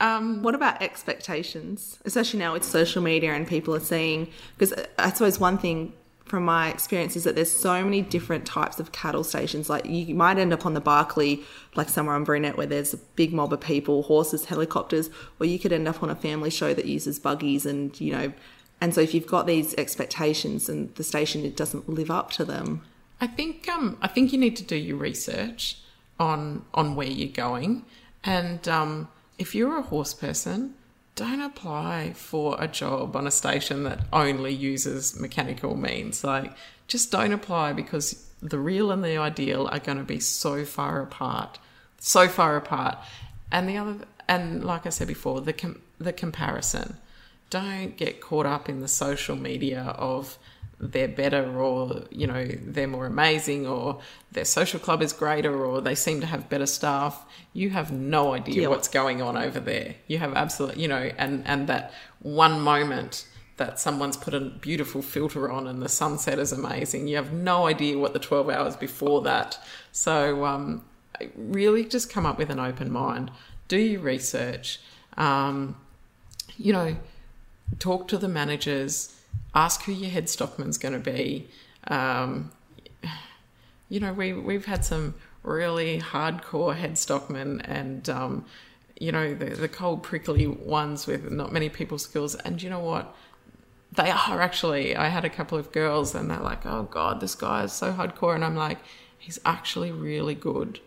Um, what about expectations, especially now with social media and people are seeing? Because I suppose one thing from my experience is that there's so many different types of cattle stations. Like you might end up on the Barkly, like somewhere on Brunette, where there's a big mob of people, horses, helicopters, or you could end up on a family show that uses buggies and you know. And so if you've got these expectations and the station it doesn't live up to them, I think um, I think you need to do your research on on where you're going, and um, if you're a horse person, don't apply for a job on a station that only uses mechanical means. Like, just don't apply because the real and the ideal are going to be so far apart, so far apart. And the other, and like I said before, the com- the comparison. Don't get caught up in the social media of they're better or you know they're more amazing or their social club is greater or they seem to have better staff. You have no idea Yeah. what's going on over there. You have absolutely you know and and that one moment that someone's put a beautiful filter on and the sunset is amazing. You have no idea what the 12 hours before that. So um, really just come up with an open mind. Do your research. Um, you know talk to the managers, ask who your head stockman's going to be. Um, you know, we we've had some really hardcore head stockmen, and um, you know the the cold prickly ones with not many people skills. And you know what? They are actually. I had a couple of girls, and they're like, "Oh God, this guy is so hardcore," and I'm like, "He's actually really good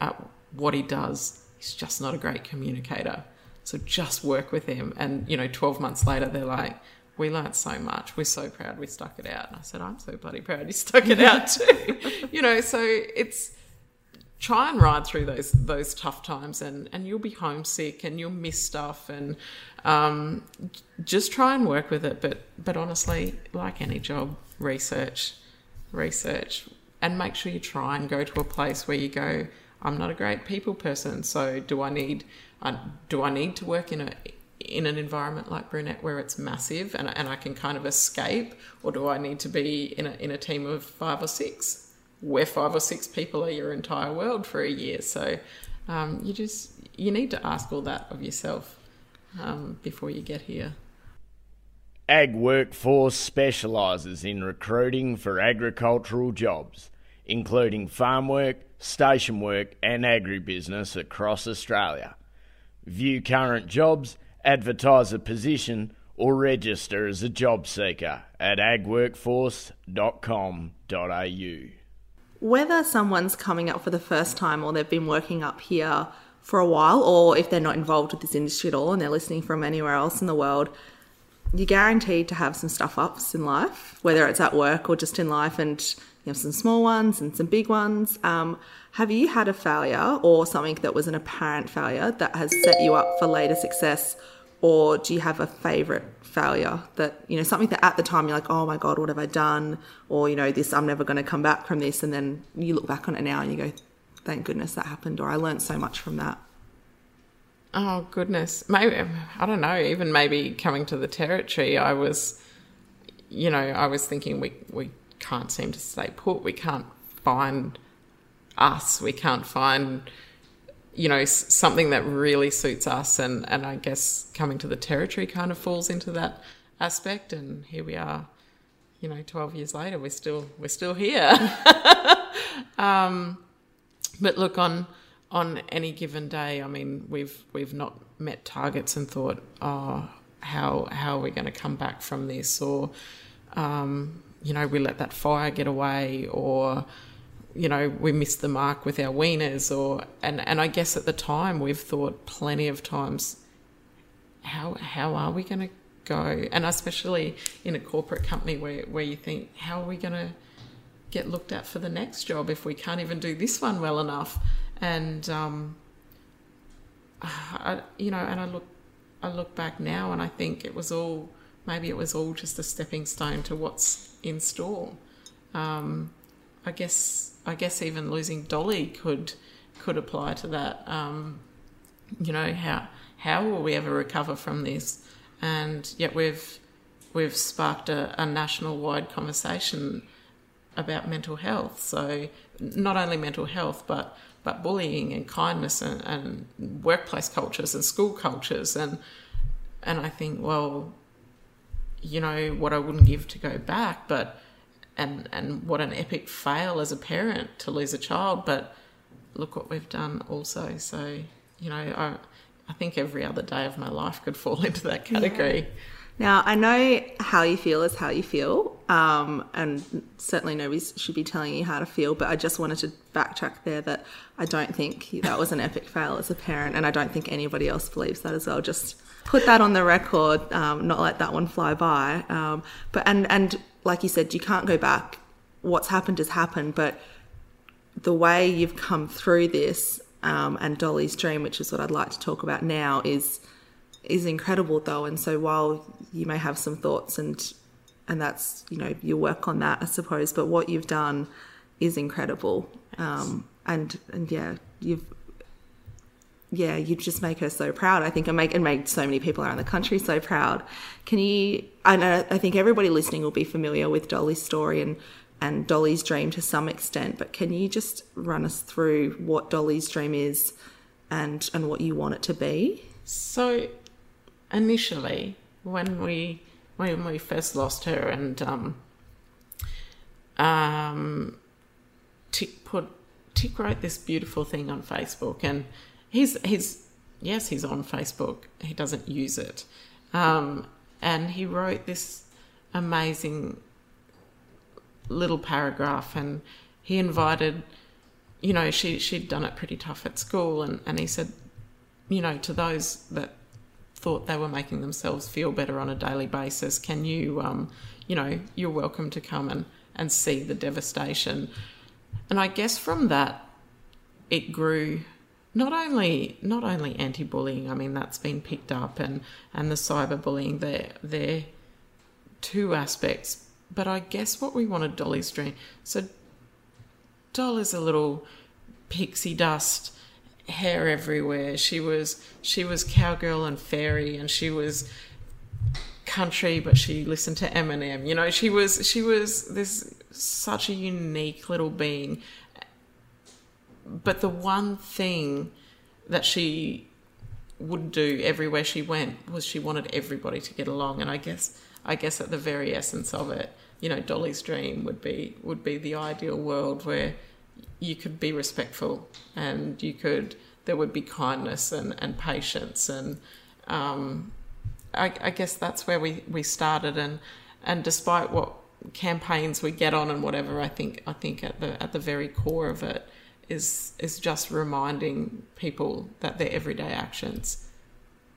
at what he does. He's just not a great communicator." So just work with him. And, you know, 12 months later, they're like, we learnt so much. We're so proud we stuck it out. And I said, I'm so bloody proud you stuck it out too. you know, so it's try and ride through those those tough times and, and you'll be homesick and you'll miss stuff and um, just try and work with it. But but honestly, like any job, research, research, and make sure you try and go to a place where you go. I'm not a great people person, so do I need do I need to work in a in an environment like Brunette where it's massive and, and I can kind of escape, or do I need to be in a in a team of five or six, where five or six people are your entire world for a year? So um, you just you need to ask all that of yourself um, before you get here. Ag Workforce specialises in recruiting for agricultural jobs, including farm work, station work, and agribusiness across Australia. View current jobs, advertise a position, or register as a job seeker at agworkforce.com.au. Whether someone's coming up for the first time or they've been working up here for a while, or if they're not involved with this industry at all and they're listening from anywhere else in the world, you're guaranteed to have some stuff ups in life, whether it's at work or just in life, and you have some small ones and some big ones. Um, have you had a failure or something that was an apparent failure that has set you up for later success, or do you have a favorite failure that you know something that at the time you're like, oh my god, what have I done? Or you know, this I'm never going to come back from this, and then you look back on it now and you go, thank goodness that happened, or I learned so much from that. Oh goodness, maybe I don't know. Even maybe coming to the territory, I was, you know, I was thinking we we can't seem to stay put. We can't find us. We can't find, you know, something that really suits us. And and I guess coming to the territory kind of falls into that aspect. And here we are, you know, twelve years later, we're still we're still here. but look on on any given day i mean we've we've not met targets and thought oh how how are we going to come back from this or um, you know we let that fire get away or you know we missed the mark with our weaners or and and i guess at the time we've thought plenty of times how how are we going to go? And especially in a corporate company where where you think how are we going to get looked at for the next job if we can't even do this one well enough? And um, I, you know and I look I look back now and I think it was all maybe it was all just a stepping stone to what's in store um, I guess I guess even losing Dolly could could apply to that. Um, you know how how will we ever recover from this? And yet we've we've sparked a, a national wide conversation about mental health. So not only mental health, but but bullying and kindness and, and workplace cultures and school cultures. And and I think well, you know what I wouldn't give to go back, but and and what an epic fail as a parent to lose a child, but look what we've done also. So you know I I think every other day of my life could fall into that category. Now, I know how you feel is how you feel, um, and certainly nobody should be telling you how to feel. But I just wanted to backtrack there that I don't think that was an epic fail as a parent, and I don't think anybody else believes that as well. Just put that on the record, um, not let that one fly by. Um, but and and like you said, you can't go back. What's happened has happened, but the way you've come through this um, and Dolly's dream, which is what I'd like to talk about now, is is incredible though. And so while you may have some thoughts and and that's you know you work on that, I suppose, but what you've done is incredible. Um, and and yeah, you've yeah, you just make her so proud. I think and make and make so many people around the country so proud. Can you? I know I think everybody listening will be familiar with Dolly's story and and Dolly's dream to some extent, but can you just run us through what Dolly's dream is and and what you want it to be? So initially, when we when we first lost her, and um, um, Tick put Tick wrote this beautiful thing on Facebook, and he's he's yes he's on Facebook. He doesn't use it, um, and he wrote this amazing little paragraph, and he invited. You know, she she'd done it pretty tough at school, and, and he said, you know, to those that thought they were making themselves feel better on a daily basis, can you, um, you know, you're welcome to come and, and see the devastation. And I guess from that, it grew not only not only anti-bullying. I mean, that's been picked up, and and the cyberbullying. They're they're two aspects. But I guess what we wanted Dolly's dream. So Doll is a little pixie dust hair everywhere. She was she was cowgirl and fairy, and she was country, but she listened to Eminem. You know, she was she was this such a unique little being. But the one thing that she would do everywhere she went was she wanted everybody to get along, and I guess I guess at the very essence of it, you know, Dolly's dream would be would be the ideal world where you could be respectful and you could there would be kindness and, and patience and um, I, I, guess that's where we, we started and and despite what campaigns we get on and whatever I think I think at the at the very core of it is is just reminding people that their everyday actions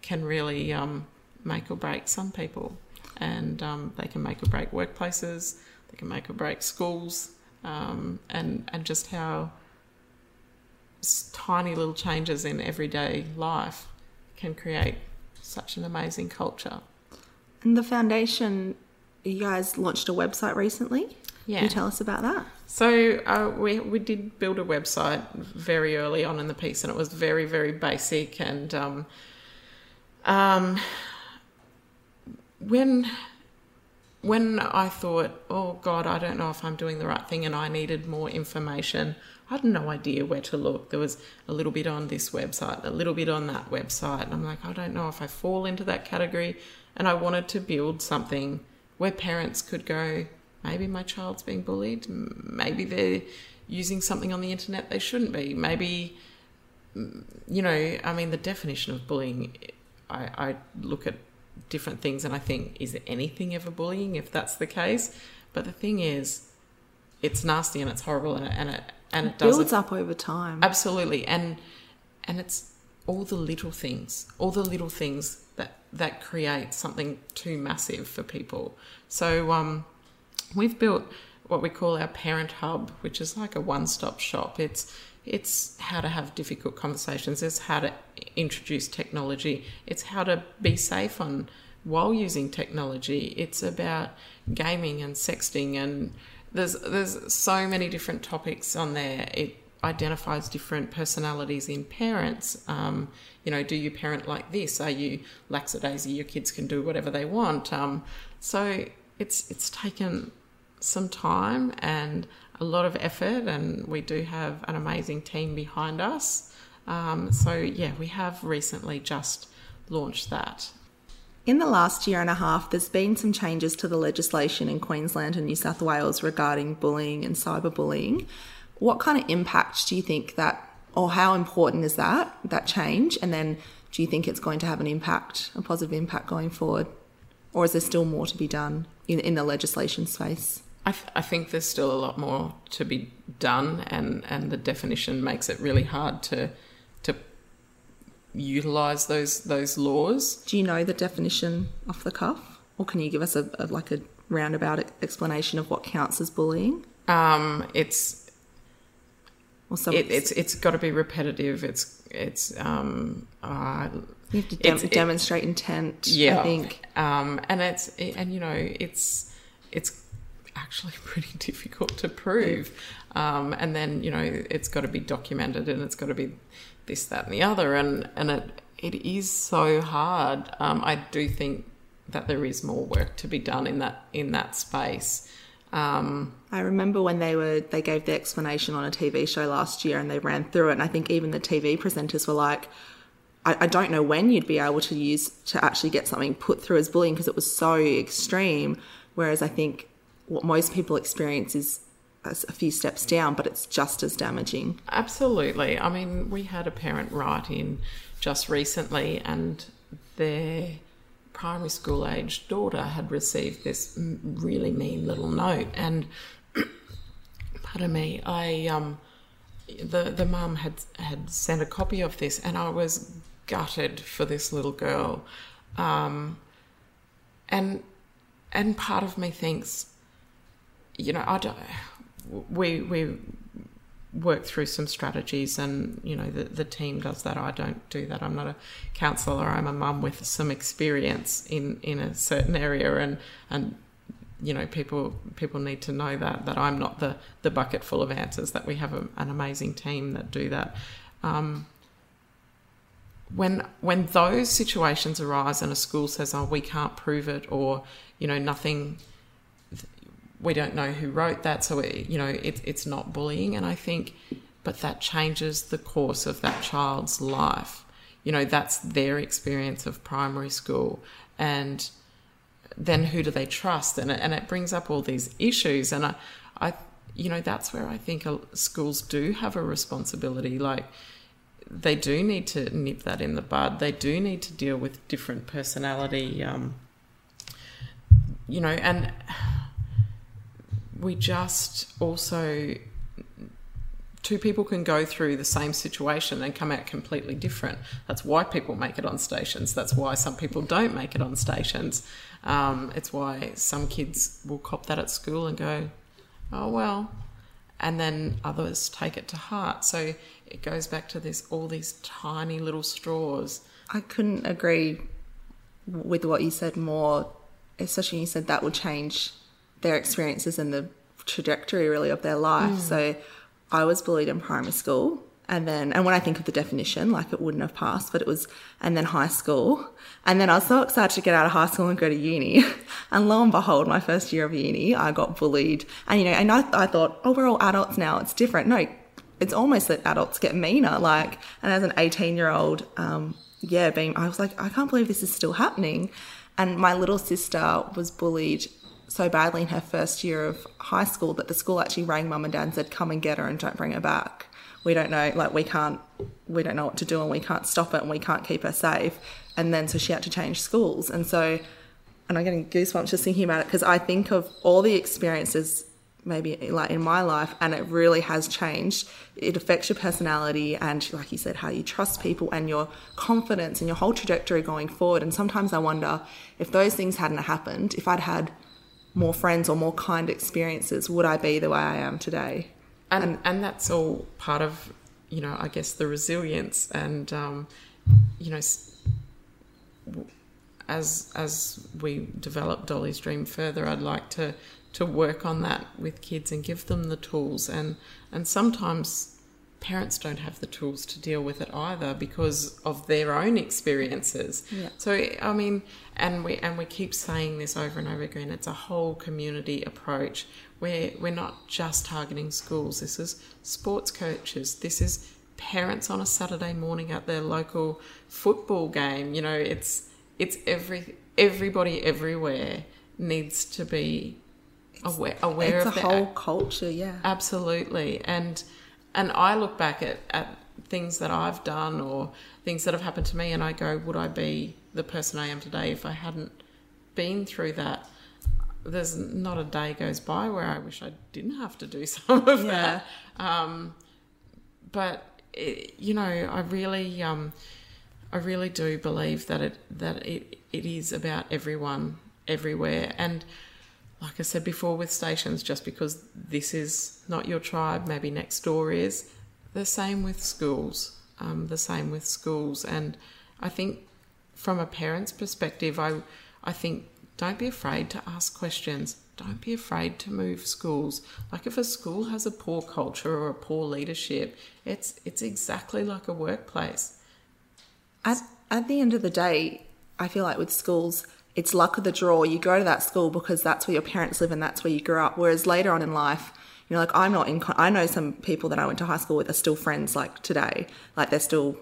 can really um, make or break some people. And um, they can make or break workplaces they can make or break schools um, and and just how tiny little changes in everyday life can create such an amazing culture. And the foundation, you guys launched a website recently. Yeah. Can you tell us about that? So uh, we we did build a website very early on in the piece, and it was very very basic. And um, um, when when I thought, oh God, I don't know if I'm doing the right thing and I needed more information, I had no idea where to look. There was a little bit on this website, a little bit on that website. And I'm like, I don't know if I fall into that category. And I wanted to build something where parents could go, maybe my child's being bullied, maybe they're using something on the internet they shouldn't be, maybe, mm, you know, I mean, the definition of bullying, I, I look at different things and I think, is anything ever bullying if that's the case? But the thing is, it's nasty and it's horrible and it, and it, and it, it builds up over time. Absolutely. And, and it's all the little things, all the little things that, that create something too massive for people. So, um, we've built what we call our parent hub, which is like a one-stop shop. It's it's how to have difficult conversations. It's how to introduce technology. It's how to be safe on while using technology. It's about gaming and sexting, and there's there's so many different topics on there. It identifies different personalities in parents. Um, you know, do you parent like this? Are you lackadaisy? Your kids can do whatever they want. Um, so it's it's taken some time and a lot of effort, and we do have an amazing team behind us. Um, so, yeah, we have recently just launched that. In the last year and a half, there's been some changes to the legislation in Queensland and New South Wales regarding bullying and cyberbullying. What kind of impact do you think that, or how important is that, that change? And then do you think it's going to have an impact, a positive impact going forward? or is there still more to be done in, in the legislation space? I, th- I think there's still a lot more to be done, and, and the definition makes it really hard to to utilize those those laws. Do you know the definition off the cuff, or can you give us a, a like a roundabout explanation of what counts as bullying? Um, it's Or some, it, it's it's got to be repetitive. It's it's um, uh, you have to dem- it's- it- demonstrate intent. yeah, I think. um, and it's and you know it's it's actually pretty difficult to prove. Um, and then you know it's got to be documented, and it's got to be this, that, and the other, and and it it is so hard. Um, I do think that there is more work to be done in that in that space. Um, I remember when they were they gave the explanation on a TV show last year and they ran through it and I think even the TV presenters were like I, I don't know when you'd be able to use to actually get something put through as bullying because it was so extreme whereas I think what most people experience is a few steps down but it's just as damaging Absolutely. I mean, we had a parent write in just recently, and their primary school aged daughter had received this really mean little note. And, pardon me, I um, the the mum had had sent a copy of this, and I was gutted for this little girl, um, and and part of me thinks, you know, I don't. We we work through some strategies and you know the, the team does that. I don't do that. I'm not a counsellor. I'm a mum with some experience in in a certain area and and you know people people need to know that that i'm not the the bucket full of answers that we have a, an amazing team that do that. Um, when when those situations arise and a school says oh we can't prove it or you know nothing we don't know who wrote that, so it, you know it, it's not bullying. And I think, but that changes the course of that child's life. You know, that's their experience of primary school, and then who do they trust? And it, and it brings up all these issues. And I, I, you know, that's where I think schools do have a responsibility. Like they do need to nip that in the bud. They do need to deal with different personality. Um, you know, and we just also two people can go through the same situation and come out completely different. That's why people make it on stations. That's why some people don't make it on stations. Um, it's why some kids will cop that at school and go, "Oh well," and then others take it to heart. So it goes back to this all these tiny little straws. I couldn't agree with what you said more, especially when you said that would change their experiences and the trajectory really of their life. So I was bullied in primary school and then and when I think of the definition, like it wouldn't have passed, but it was and then high school. And then I was so excited to get out of high school and go to uni. And lo and behold, my first year of uni, I got bullied. And you know, and I, I thought, oh, we're all adults now. It's different. No, it's almost that adults get meaner. Like, and as an 18 year old, um, yeah, being, I was like, I can't believe this is still happening. And my little sister was bullied so badly in her first year of high school that the school actually rang mum and dad and said, come and get her and don't bring her back. We don't know, like, we can't, we don't know what to do and we can't stop it and we can't keep her safe. And then so she had to change schools. And so, and I'm getting goosebumps just thinking about it because I think of all the experiences maybe like in my life and it really has changed it affects your personality and like you said how you trust people and your confidence and your whole trajectory going forward and sometimes i wonder if those things hadn't happened if i'd had more friends or more kind experiences would i be the way i am today and and that's all part of you know I guess the resilience and um, you know as as we develop Dolly's Dream further, I'd like to to work on that with kids and give them the tools and and sometimes parents don't have the tools to deal with it either because of their own experiences. Yeah. So I mean, and we and we keep saying this over and over again. It's a whole community approach. We're we're not just targeting schools. This is sports coaches. This is parents on a Saturday morning at their local football game. You know, it's it's every everybody everywhere needs to be aware aware it's of a their whole culture yeah Absolutely. And and I look back at, at things that I've done or things that have happened to me and I go, would I be the person I am today if I hadn't been through that, there's not a day goes by where I wish I didn't have to do some of Yeah. that. Um, but it, you know, I really, um, I really do believe that it that it, it is about everyone everywhere. And like I said before, with stations, just because this is not your tribe, maybe next door is. The same with schools. Um, the same with schools, and I think from a parent's perspective, I I think don't be afraid to ask questions. Don't be afraid to move schools. Like if a school has a poor culture or a poor leadership, it's it's exactly like a workplace. At, at the end of the day, I feel like with schools, it's luck of the draw. You go to that school because that's where your parents live and that's where you grew up. Whereas later on in life, you know, like I'm not in, I know some people that I went to high school with are still friends like today. Like they're still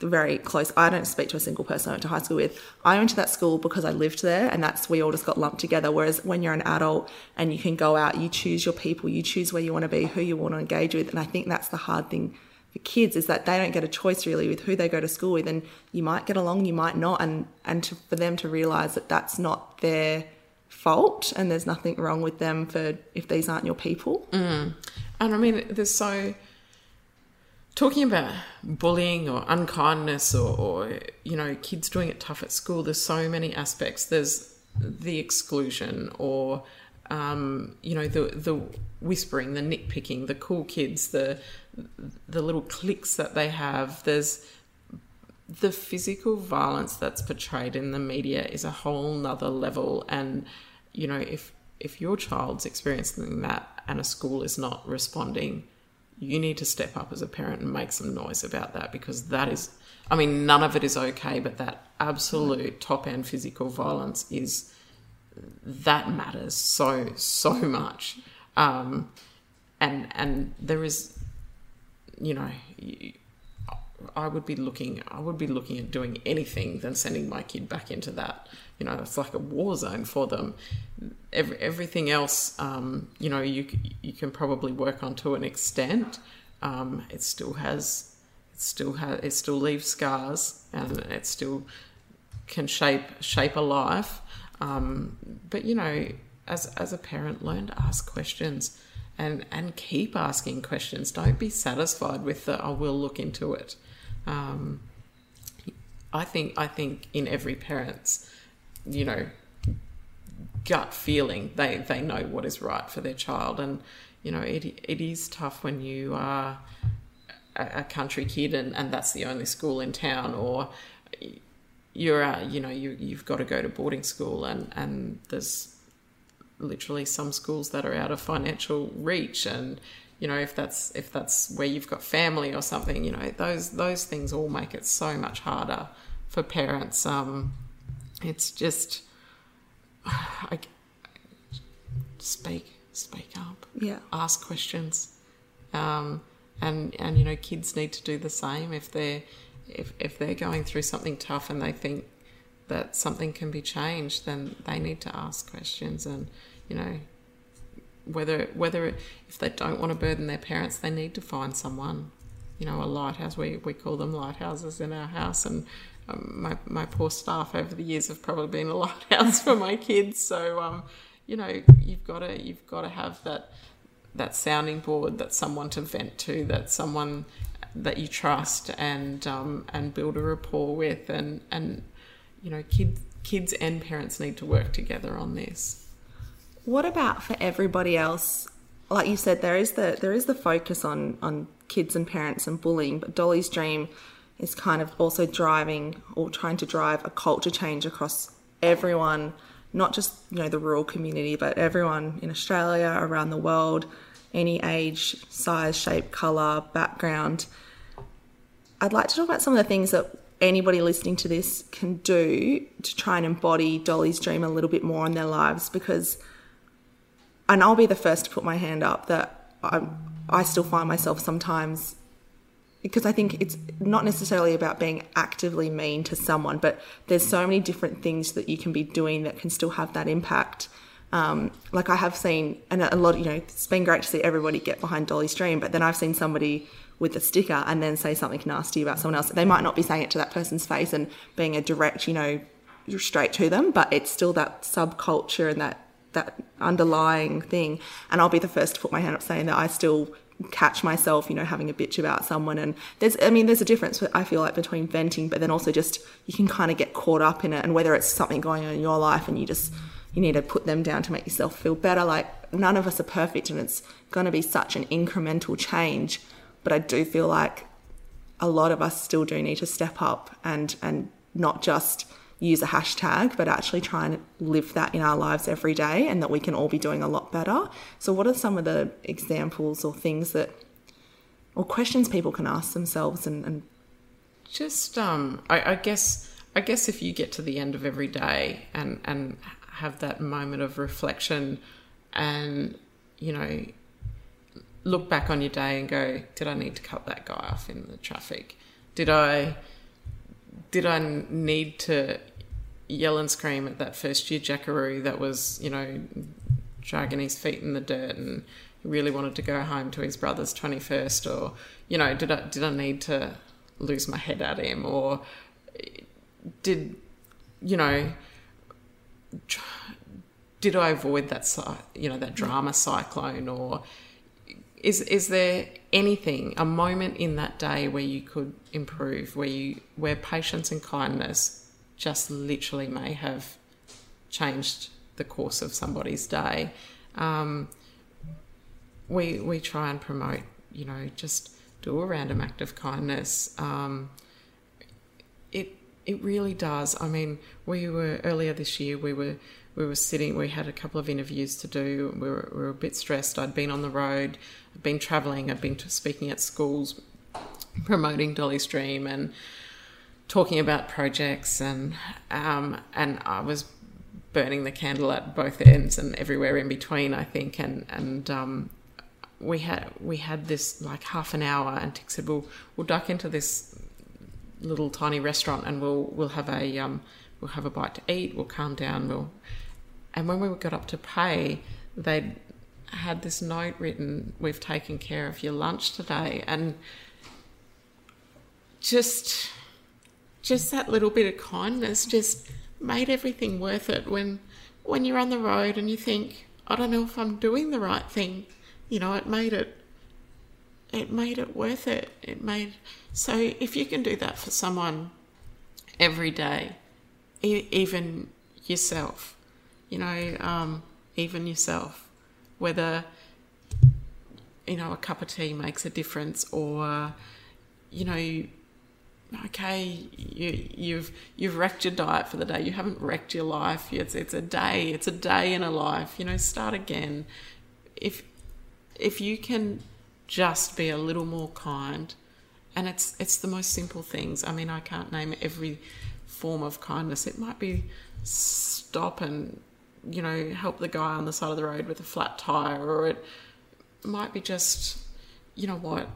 very close. I don't speak to a single person I went to high school with. I went to that school because I lived there and that's we all just got lumped together. Whereas when you're an adult and you can go out, you choose your people, you choose where you want to be, who you want to engage with. And I think that's the hard thing for kids is that they don't get a choice really with who they go to school with and you might get along you might not and and to, for them to realize that that's not their fault and there's nothing wrong with them for if these aren't your people mm. And I mean, there's so talking about bullying or unkindness or, or you know kids doing it tough at school. There's so many aspects. There's the exclusion or um, you know the the whispering, the nitpicking, the cool kids, the the little cliques that they have. There's the physical violence that's portrayed in the media is a whole nother level and you know if if your child's experiencing that and a school is not responding you need to step up as a parent and make some noise about that because that is i mean none of it is okay but that absolute top end physical violence is that matters so so much. Um and and there is you know I would be looking I would be looking at doing anything than sending my kid back into that. You know, it's like a war zone for them. Every, everything else, um, you know, you you can probably work on to an extent. Um, it still has, it still has, it still leaves scars, and it still can shape shape a life. Um, but you know, as as a parent, learn to ask questions. And, and keep asking questions. Don't be satisfied with the "I will look into it." Um, I think I think in every parent's, you know, gut feeling, they they know what is right for their child, and you know it it is tough when you are a, a country kid and, and that's the only school in town, or you're uh, you know you you've got to go to boarding school, and and there's literally some schools that are out of financial reach and you know if that's if that's where you've got family or something you know those those things all make it so much harder for parents. Um it's just I, speak speak up. Yeah. Ask questions. Um and and you know kids need to do the same if they're if, if they're going through something tough and they think that something can be changed then they need to ask questions and you know whether whether if they don't want to burden their parents they need to find someone. You know a lighthouse we, we call them lighthouses in our house and um, my, my poor staff over the years have probably been a lighthouse for my kids so um, you know you've got to you've got to have that that sounding board that someone to vent to that someone that you trust and um, and build a rapport with and and you know kids kids and parents need to work together on this what about for everybody else? Like you said there is the there is the focus on on kids and parents and bullying but dolly's dream is kind of also driving or trying to drive a culture change across everyone not just you know the rural community but everyone in australia around the world any age size shape color background. I'd like to talk about some of the things that anybody listening to this can do to try and embody dolly's dream a little bit more in their lives because and I'll be the first to put my hand up that I, I still find myself sometimes because I think it's not necessarily about being actively mean to someone, but there's so many different things that you can be doing that can still have that impact. Um, like I have seen, and a lot, you know, it's been great to see everybody get behind Dolly's dream, but then I've seen somebody with a sticker and then say something nasty about someone else. They might not be saying it to that person's face and being a direct, you know, straight to them, but it's still that subculture and that that underlying thing. And I'll be the first to put my hand up saying that I still catch myself, you know, having a bitch about someone. And there's, I mean, there's a difference, I feel like, between venting, but then also just you can kind of get caught up in it. And whether it's something going on in your life and you just, you need to put them down to make yourself feel better. Like, none of us are perfect and it's going to be such an incremental change. But I do feel like a lot of us still do need to step up and, and not just use a hashtag, but actually try and live that in our lives every day and that we can all be doing a lot better. So, what are some of the examples or things that, or questions people can ask themselves and, and just, um, I, I guess, I guess if you get to the end of every day and, and have that moment of reflection and, you know, look back on your day and go, did I need to cut that guy off in the traffic? Did I did I need to yell and scream at that first year jackaroo that was, you know, dragging his feet in the dirt and really wanted to go home to his brother's 21st or, you know, did I, did I need to lose my head at him? Or did, you know, did I avoid that, you know, that drama cyclone or is is there anything a moment in that day where you could improve where you where patience and kindness just literally may have changed the course of somebody's day? Um, we we try and promote you know just do a random act of kindness. Um, it it really does. I mean we were earlier this year we were we were sitting, we had a couple of interviews to do. We were, we were a bit stressed. I'd been on the road, I'd been traveling, I'd been speaking at schools, promoting Dolly's Dream and talking about projects, and um, and I was burning the candle at both ends and everywhere in between. I think, and and um, we had we had this like half an hour, and Tick said, "We'll we'll duck into this little tiny restaurant, and we'll we'll have a um, we'll have a bite to eat. We'll calm down. We'll and when we got up to pay, they had this note written, "We've taken care of your lunch today," and just just that little bit of kindness just made everything worth it. When when you're on the road and you think I don't know if I'm doing the right thing you know it made it it made it worth it. It made so if you can do that for someone every day even yourself you know, um, even yourself, whether you know a cup of tea makes a difference or you know okay you you've you've wrecked your diet for the day. You haven't wrecked your life. It's it's a day. It's a day in a life. You know start again. If if you can just be a little more kind and it's it's the most simple things. I mean i can't name every form of kindness. It might be stop and you know, help the guy on the side of the road with a flat tire, or it might be just, you know what,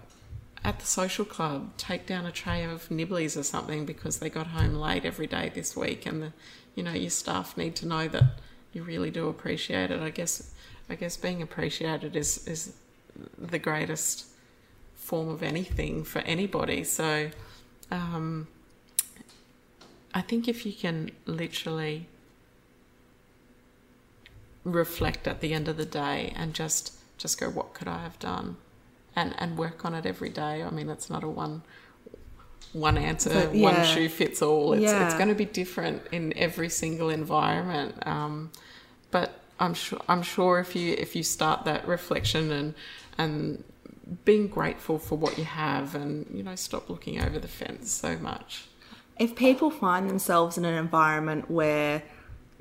at the social club, take down a tray of nibblies or something because they got home late every day this week, and the, you know, your staff need to know that you really do appreciate it. I guess, I guess being appreciated is is the greatest form of anything for anybody. So, um, I think if you can literally reflect at the end of the day and just just go what could I have done? And and work on it every day. I mean it's not a one one answer but, yeah. one shoe fits all. It's, yeah. it's going to be different in every single environment. Um, but I'm sure I'm sure if you if you start that reflection and and being grateful for what you have and you know stop looking over the fence so much. If people find themselves in an environment where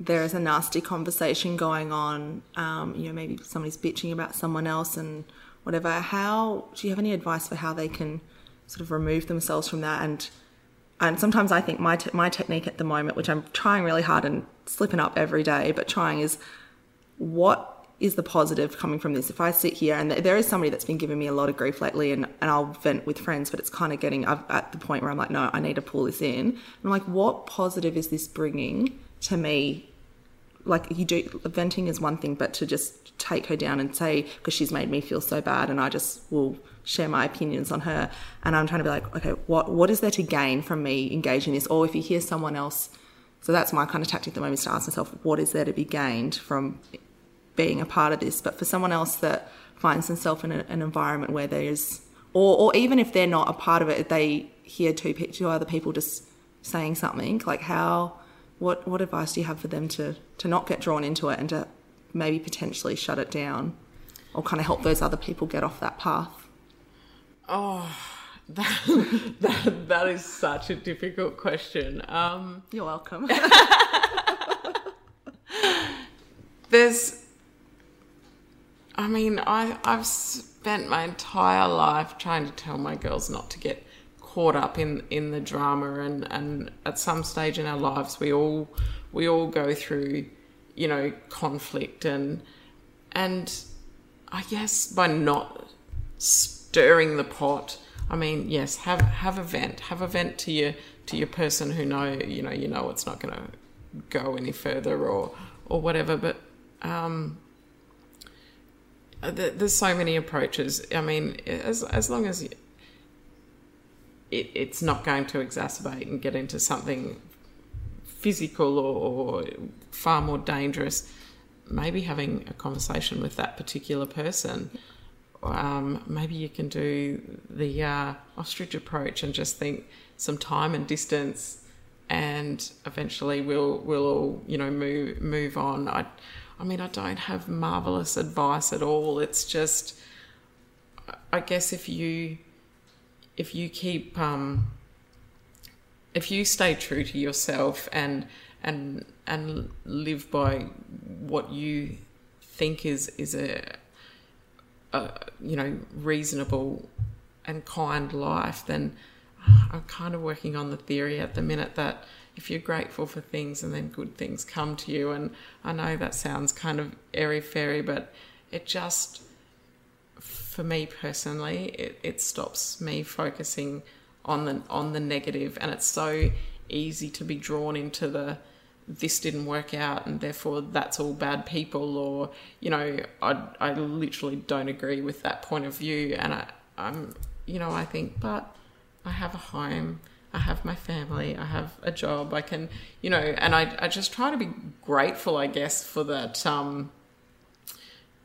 there is a nasty conversation going on, um, you know, maybe somebody's bitching about someone else and whatever, how do you have any advice for how they can sort of remove themselves from that? And and sometimes I think my te- my technique at the moment, which I'm trying really hard and slipping up every day, but trying is what is the positive coming from this? If I sit here and there is somebody that's been giving me a lot of grief lately, and, and I'll vent with friends, but it's kind of getting at the point where I'm like, no, I need to pull this in. I'm like, what positive is this bringing to me like you do venting is one thing but to just take her down and say because she's made me feel so bad and i just will share my opinions on her and i'm trying to be like okay what what is there to gain from me engaging this or if you hear someone else So that's my kind of tactic at the moment is to ask myself, what is there to be gained from being a part of this? But for someone else that finds themselves in a, an environment where there's, or, or even if they're not a part of it, they hear two, two other people just saying something, like how, what, what advice do you have for them to, to not get drawn into it and to maybe potentially shut it down or kind of help those other people get off that path? Oh, that, that, that is such a difficult question. Um, You're welcome. there's, I mean, I, I've spent my entire life trying to tell my girls not to get caught up in, in the drama and, and at some stage in our lives we all we all go through you know conflict and and I guess by not stirring the pot I mean, yes, have have a vent, have a vent to your to your person who know you know you know it's not going to go any further or or whatever. But um, there's so many approaches. I mean, as as long as it, it's not going to exacerbate and get into something physical or, or far more dangerous, maybe having a conversation with that particular person um, maybe you can do the uh, ostrich approach and just think some time and distance, and eventually we'll we'll all you know move move on. I, I mean, I don't have marvelous advice at all. It's just, I guess if you if you keep um, if you stay true to yourself and and and live by what you think is is a a you know reasonable and kind life, then I'm kind of working on the theory at the minute that if you're grateful for things and then good things come to you, and I know that sounds kind of airy fairy, but it just for me personally, it, it stops me focusing on the on the negative, and it's so easy to be drawn into the this didn't work out and therefore that's all bad people or you know I, I literally don't agree with that point of view and I, I'm you know I think but I have a home I have my family I have a job I can you know and I, I just try to be grateful I guess for that um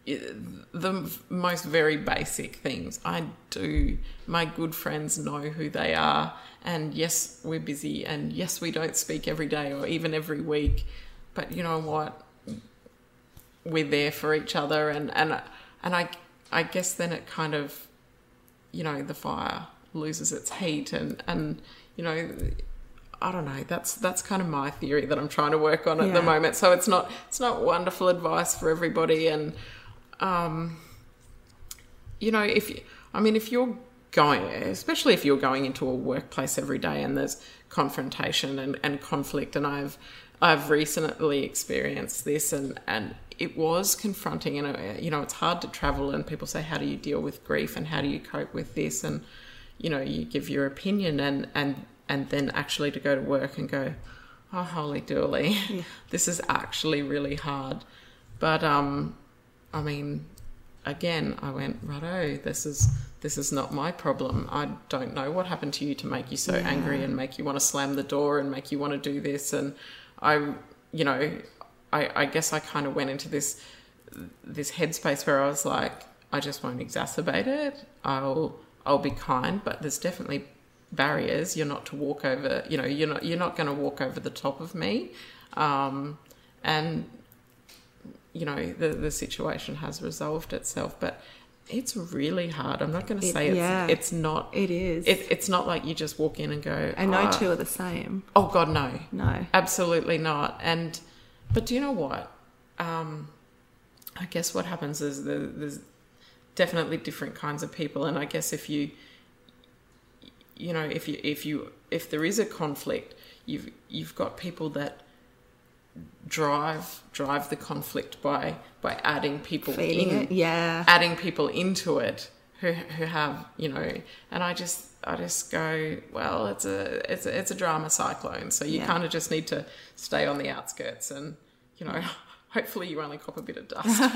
the most very basic things I do my good friends know who they are and yes, we're busy, and yes, we don't speak every day or even every week. But you know what? We're there for each other, and and and I I guess then it kind of, you know, the fire loses its heat, and and you know. I don't know. That's that's kind of my theory that I'm trying to work on at yeah. the moment. So it's not it's not wonderful advice for everybody, and um, you know, if I mean, if you're going, especially if you're going into a workplace every day and there's confrontation and, and conflict. And I've I've recently experienced this, and and it was confronting. And uh, you know, it's hard to travel, and people say, "How do you deal with grief? And how do you cope with this?" And you know, you give your opinion, and and and then actually to go to work and go, "Oh, holy dooly, yeah. this is actually really hard." But um, I mean, again, I went, righto, this is this is not my problem. I don't know what happened to you to make you so yeah. angry and make you want to slam the door and make you want to do this. And I, you know, I, I guess I kind of went into this this headspace where I was like, I just won't exacerbate it. I'll I'll be kind, but there's definitely barriers. You're not to walk over. You know, you're not you're not going to walk over the top of me. Um, and you know the the situation has resolved itself, but it's really hard. I'm not going to say it, it's yeah, it's not. It is. It, it's not like you just walk in and go. And no oh, two are the same. Oh God, no, no, absolutely not. And but do you know what? Um, I guess what happens is the, there's definitely different kinds of people, and I guess if you, you know, if you if you if there is a conflict, you've you've got people that drive drive the conflict by by adding people in it, yeah adding people into it who who have you know and i just i just go well it's a it's a, it's a drama cyclone so you yeah. kind of just need to stay on the outskirts and you know hopefully you only cop a bit of dust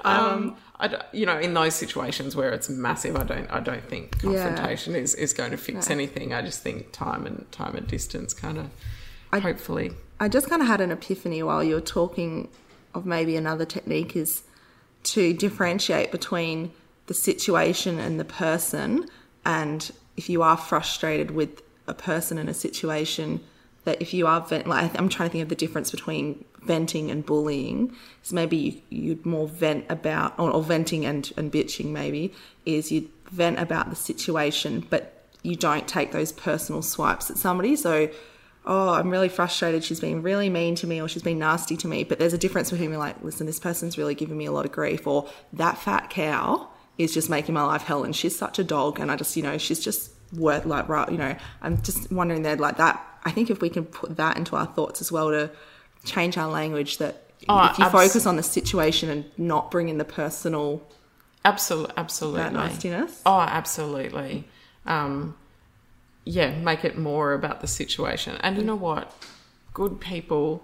um, um I, you know in those situations where it's massive i don't i don't think confrontation yeah. is is going to fix anything i just think time and time and distance kind of I- hopefully. I just kind of had an epiphany while you were talking of maybe another technique is to differentiate between the situation and the person. And if you are frustrated with a person in a situation, that if you are vent- like I'm trying to think of the difference between venting and bullying. is maybe you, you'd more vent about or, or venting and and bitching maybe is you'd vent about the situation, but you don't take those personal swipes at somebody. So oh, I'm really frustrated. She's been really mean to me or she's been nasty to me. But there's a difference between me like, listen, this person's really giving me a lot of grief or that fat cow is just making my life hell and she's such a dog and I just, you know, she's just worth like right, you know, I'm just wondering there like that. I think if we can put that into our thoughts as well to change our language that Oh, if you abs- focus on the situation and not bring in the personal Absolutely, absolutely. that nastiness. Oh, absolutely. Um, yeah, make it more about the situation. And you know what? Good people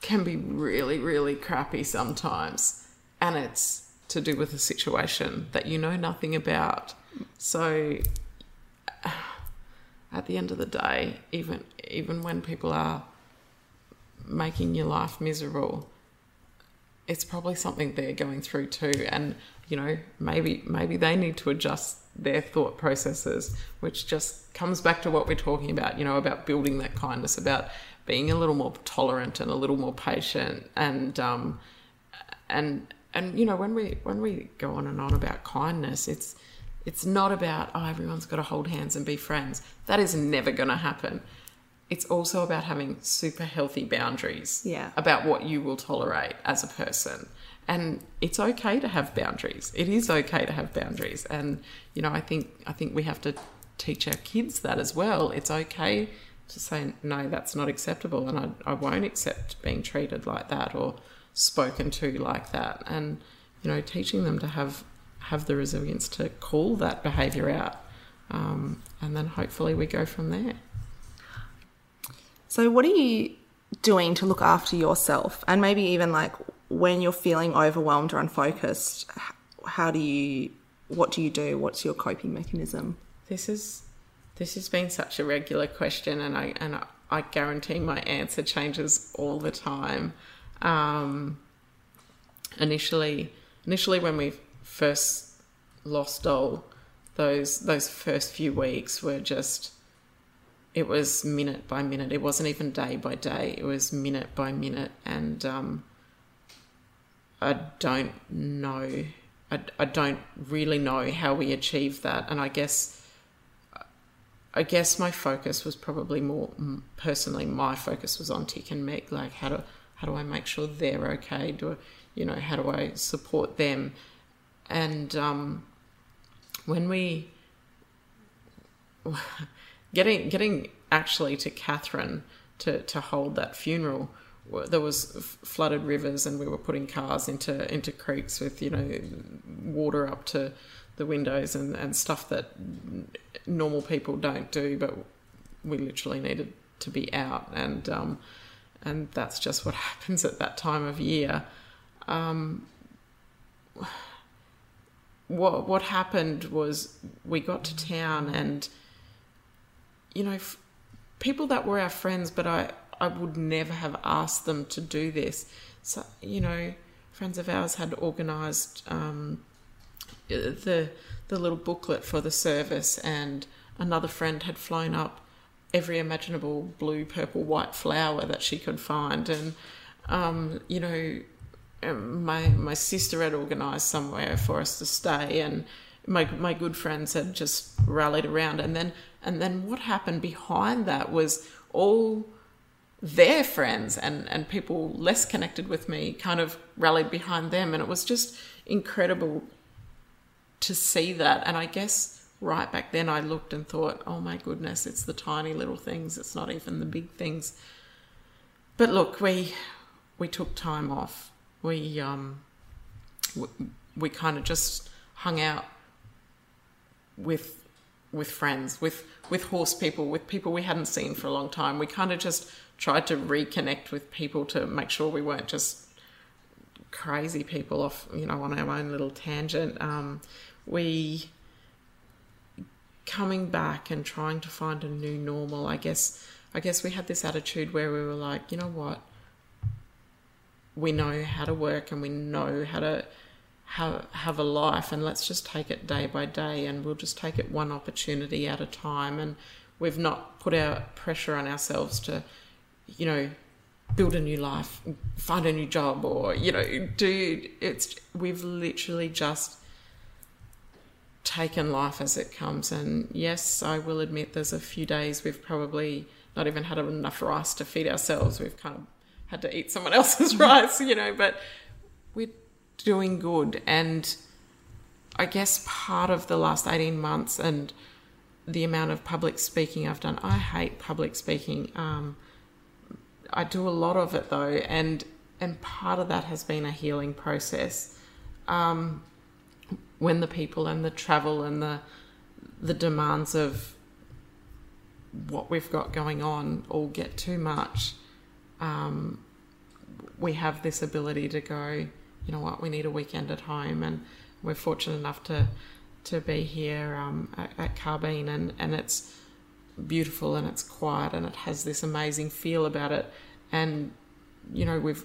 can be really, really crappy sometimes. And it's to do with a situation that you know nothing about. So at the end of the day, even even when people are making your life miserable, it's probably something they're going through too and you know maybe maybe they need to adjust their thought processes which just comes back to what we're talking about you know about building that kindness about being a little more tolerant and a little more patient and um and and you know when we when we go on and on about kindness it's it's not about oh everyone's got to hold hands and be friends that is never going to happen it's also about having super healthy boundaries Yeah. about what you will tolerate as a person. And it's okay to have boundaries. It is okay to have boundaries. And you know, I think I think we have to teach our kids that as well. It's okay to say no, that's not acceptable, and I, I won't accept being treated like that or spoken to like that. And you know, teaching them to have have the resilience to call that behaviour out, um, and then hopefully we go from there. So, what are you doing to look after yourself? And maybe even like when you're feeling overwhelmed or unfocused, how do you, what do you do? What's your coping mechanism? This is this has been such a regular question, and I and I, guarantee my answer changes all the time. Um, initially, initially when we first lost Dole, those those first few weeks were just it was minute by minute. It wasn't even day by day. It was minute by minute, and um, I don't know. I, I don't really know how we achieved that, and I guess I guess my focus was probably more personally. My focus was on Tick and Meg. Like how do how do I make sure they're okay? Do you know how do I support them? And um, when we getting getting actually to Katherine to to hold that funeral, there was flooded rivers, and we were putting cars into into creeks with you know water up to the windows and and stuff that normal people don't do, but we literally needed to be out, and um, and that's just what happens at that time of year. Um, what what happened was we got to town and you know f- people that were our friends but I I would never have asked them to do this so you know friends of ours had organized um, the the little booklet for the service and another friend had flown up every imaginable blue purple white flower that she could find and um, you know um, my my sister had organised somewhere for us to stay, and my my good friends had just rallied around. And then and then what happened behind that was all their friends and and people less connected with me kind of rallied behind them, and it was just incredible to see that. And I guess right back then I looked and thought, oh my goodness, it's the tiny little things. It's not even the big things. But look, we we took time off we um we, we kind of just hung out with with friends with with horse people with people we hadn't seen for a long time we kind of just tried to reconnect with people to make sure we weren't just crazy people off you know on our own little tangent. Um we coming back and trying to find a new normal i guess I guess we had this attitude where we were like, you know what, we know how to work and we know how to have have a life, and let's just take it day by day, and we'll just take it one opportunity at a time, and we've not put our pressure on ourselves to, you know, build a new life, find a new job, or you know, do it's. We've literally just taken life as it comes. And yes, I will admit there's a few days we've probably not even had enough rice to feed ourselves. We've kind of had to eat someone else's rice, you know, but we're doing good. And I guess part of the last 18 months and the amount of public speaking I've done, I hate public speaking. Um, I do a lot of it though, and and part of that has been a healing process. Um, when the people and the travel and the the demands of what we've got going on all get too much, um, we have this ability to go, you know what, we need a weekend at home, and we're fortunate enough to to be here um, at, at Carbine, and and it's beautiful and it's quiet and it has this amazing feel about it, and you know we've,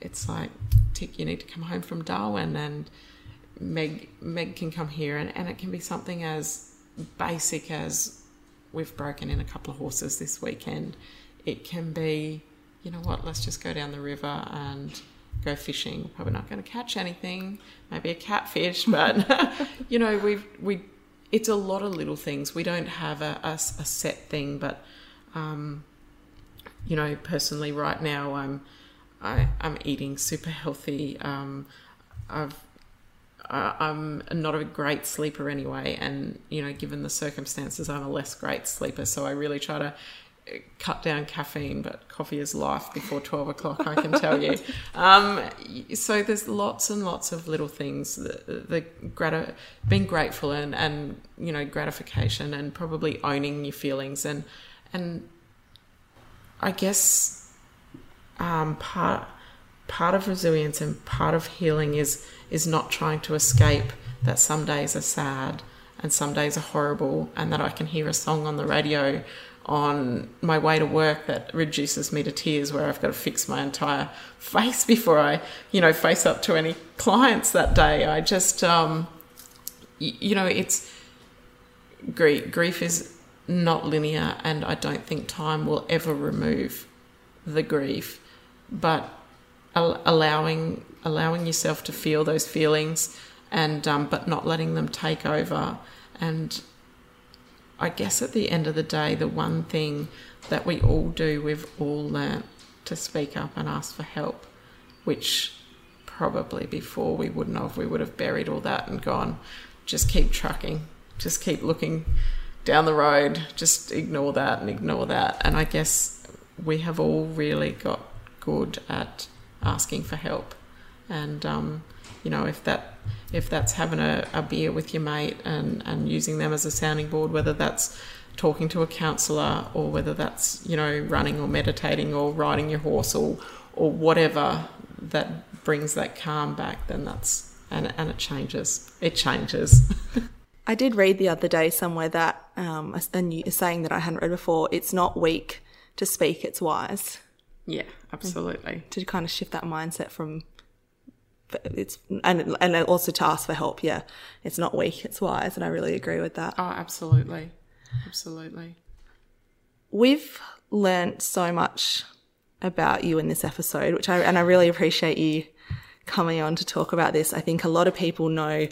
it's like, tick, you need to come home from Darwin and Meg Meg can come here and, and it can be something as basic as we've broken in a couple of horses this weekend. It can be, you know what, let's just go down the river and go fishing. Probably not going to catch anything, maybe a catfish, but you know, we've we it's a lot of little things. We don't have a, a, a set thing, but um, you know, personally, right now I'm I, I'm eating super healthy. Um, I've uh, I'm not a great sleeper anyway, and you know, given the circumstances, I'm a less great sleeper. So I really try to cut down caffeine, but coffee is life before 12 o'clock, I can tell you. Um, so there's lots and lots of little things, the, the grati- being grateful and, and, you know, gratification and probably owning your feelings. And, and I guess um, part, part of resilience and part of healing is is not trying to escape that some days are sad and some days are horrible and that I can hear a song on the radio on my way to work that reduces me to tears where I've got to fix my entire face before I, you know, face up to any clients that day. I just, um, you know, it's grief. Grief is not linear, and I don't think time will ever remove the grief. But allowing allowing yourself to feel those feelings and um, but not letting them take over and I guess at the end of the day the one thing that we all do we've all learnt to speak up and ask for help which probably before we wouldn't have. We would have buried all that and gone just keep trucking. Just keep looking down the road. Just ignore that and ignore that. And I guess we have all really got good at asking for help. And um, you know, if that if that's having a, a beer with your mate and, and using them as a sounding board, whether that's talking to a counsellor or whether that's, you know, running or meditating or riding your horse or or whatever that brings that calm back, then that's and and it changes. It changes. I did read the other day somewhere that um, a, a saying that I hadn't read before. It's not weak to speak; it's wise. Yeah, absolutely. To kind of shift that mindset from it's and and also to ask for help. Yeah, it's not weak, it's wise, and I really agree with that. Oh, absolutely, absolutely. We've learned so much about you in this episode, which I and I really appreciate you coming on to talk about this. I think a lot of people know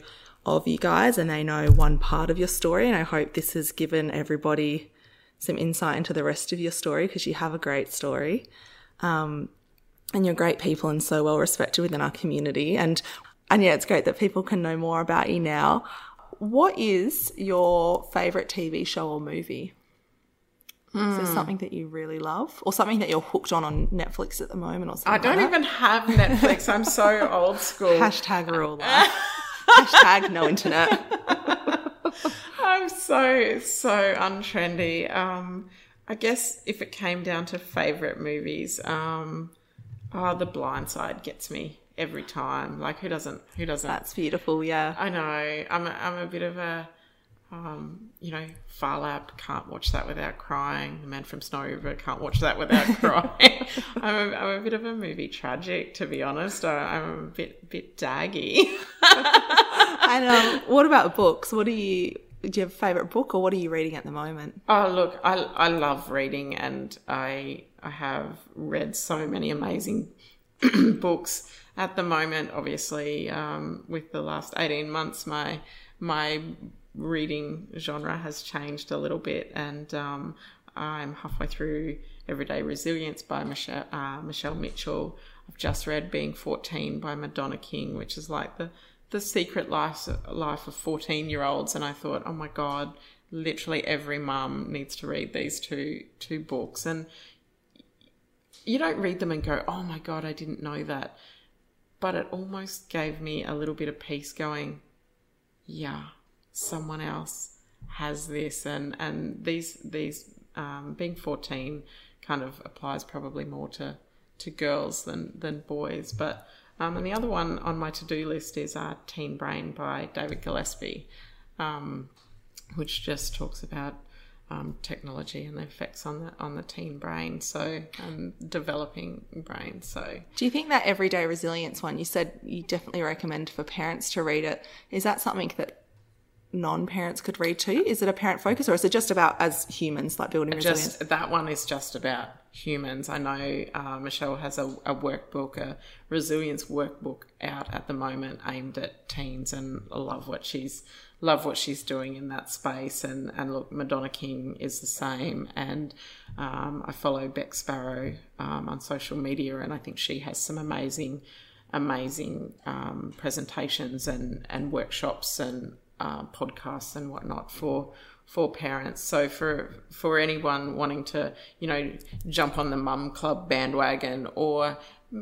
of you guys and they know one part of your story, and I hope this has given everybody some insight into the rest of your story because you have a great story. Um, and you're great people and so well respected within our community. And, and yeah, it's great that people can know more about you now. What is your favorite TV show or movie? Mm. Is there hmm. something that you really love, or something that you're hooked on on Netflix at the moment, or something? I don't like even have Netflix. I'm so old school. Hashtag rule. Hashtag no internet. I'm so so untrendy. Um, I guess if it came down to favorite movies, um, oh, The Blind Side gets me every time. Like who doesn't? Who doesn't? That's beautiful. Yeah, I know. I'm a, I'm a bit of a um, you know, Phar Lap, can't watch that without crying. The Man from Snow River, can't watch that without crying. I'm, a, I'm a bit of a movie tragic, to be honest. I, am a bit bit daggy. and um, what about books? What do you do? You have a favorite book, or what are you reading at the moment? Oh, look, I I love reading, and I I have read so many amazing books at the moment. Obviously, um, with the last eighteen months, my my reading genre has changed a little bit, and um, I'm halfway through Everyday Resilience by Michelle, uh, Michelle Mitchell. I've just read Being 14 by Madonna King, which is like the the secret life life of 14 year olds, and I thought, oh my god, literally every mum needs to read these two two books, and you don't read them and go, oh my god, I didn't know that, but it almost gave me a little bit of peace, going, yeah, someone else has this. And and these these um, being 14 kind of applies probably more to to girls than than boys. But um, and the other one on my to-do list is uh, teen brain by david gillespie um, which just talks about um, technology and the effects on the on the teen brain so um, developing brain so do you think that everyday resilience one you said you definitely recommend for parents to read it is that something that non-parents could read too? Is it a parent focus or is it just about as humans like building resilience? That one is just about humans. I know uh, Michelle has a, a, workbook, a resilience workbook out at the moment aimed at teens, and I love what she's love what she's doing in that space. And and look, Madonna King is the same, and um, I follow Bec Sparrow um, on social media, and I think she has some amazing amazing um, presentations and, and workshops and uh, podcasts and whatnot for for parents. So for for anyone wanting to, you know, jump on the mum club bandwagon, or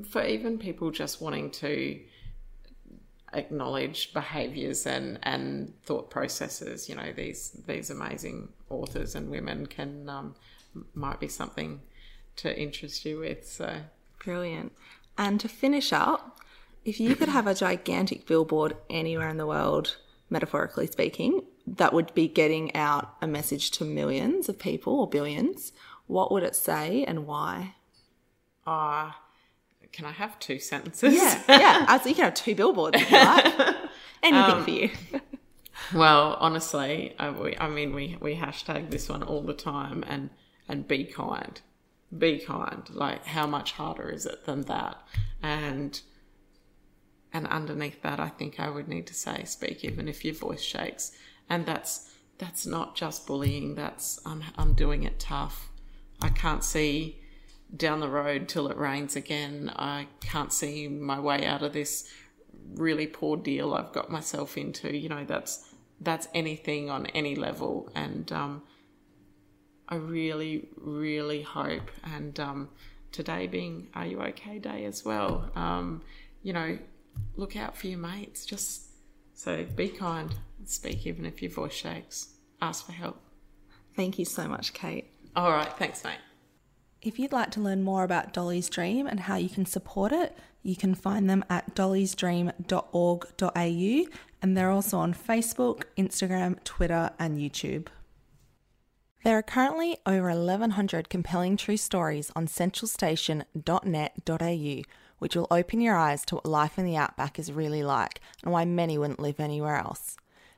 for even people just wanting to acknowledge behaviors and and thought processes, you know, these these amazing authors and women can um, might be something to interest you with. So brilliant. And to finish up, if you could have a gigantic billboard anywhere in the world metaphorically speaking, that would be getting out a message to millions of people or billions, what would it say and why? Ah, uh, can I have two sentences? Yeah, yeah. As you can have two billboards if you like. Anything um, for you. well, honestly, I, we, I mean, we we hashtag this one all the time, and and be kind, be kind. Like, how much harder is it than that? And and underneath that, I think I would need to say, speak even if your voice shakes. And that's, that's not just bullying. That's, I'm, I'm doing it tough. I can't see down the road till it rains again. I can't see my way out of this really poor deal I've got myself into. You know, that's, that's anything on any level. And, um, I really, really hope, and um, today being Are You OK Day as well, um, you know, look out for your mates. Just so be kind, speak even if your voice shakes. Ask for help. Thank you so much, Kate. All right, thanks, mate. If you'd like to learn more about Dolly's Dream and how you can support it, you can find them at dollysdream.org.au and they're also on Facebook, Instagram, Twitter, and YouTube. There are currently over 1,100 compelling true stories on centralstation.net.au which will open your eyes to what life in the outback is really like and why many wouldn't live anywhere else.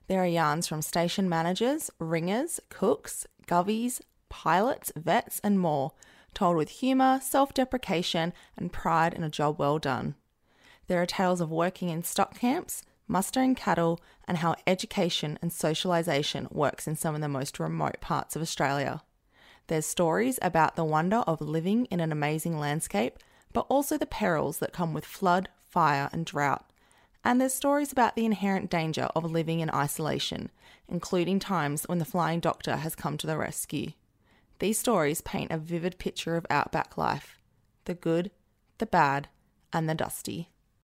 There are yarns from station managers, ringers, cooks, govies, pilots, vets, and more, told with humour, self deprecation, and pride in a job well done. There are tales of working in stock camps, mustering cattle, and how education and socialisation works in some of the most remote parts of Australia. There's stories about the wonder of living in an amazing landscape but also the perils that come with flood, fire, and drought. And there's stories about the inherent danger of living in isolation, including times when the flying doctor has come to the rescue. These stories paint a vivid picture of outback life the good, the bad, and the dusty.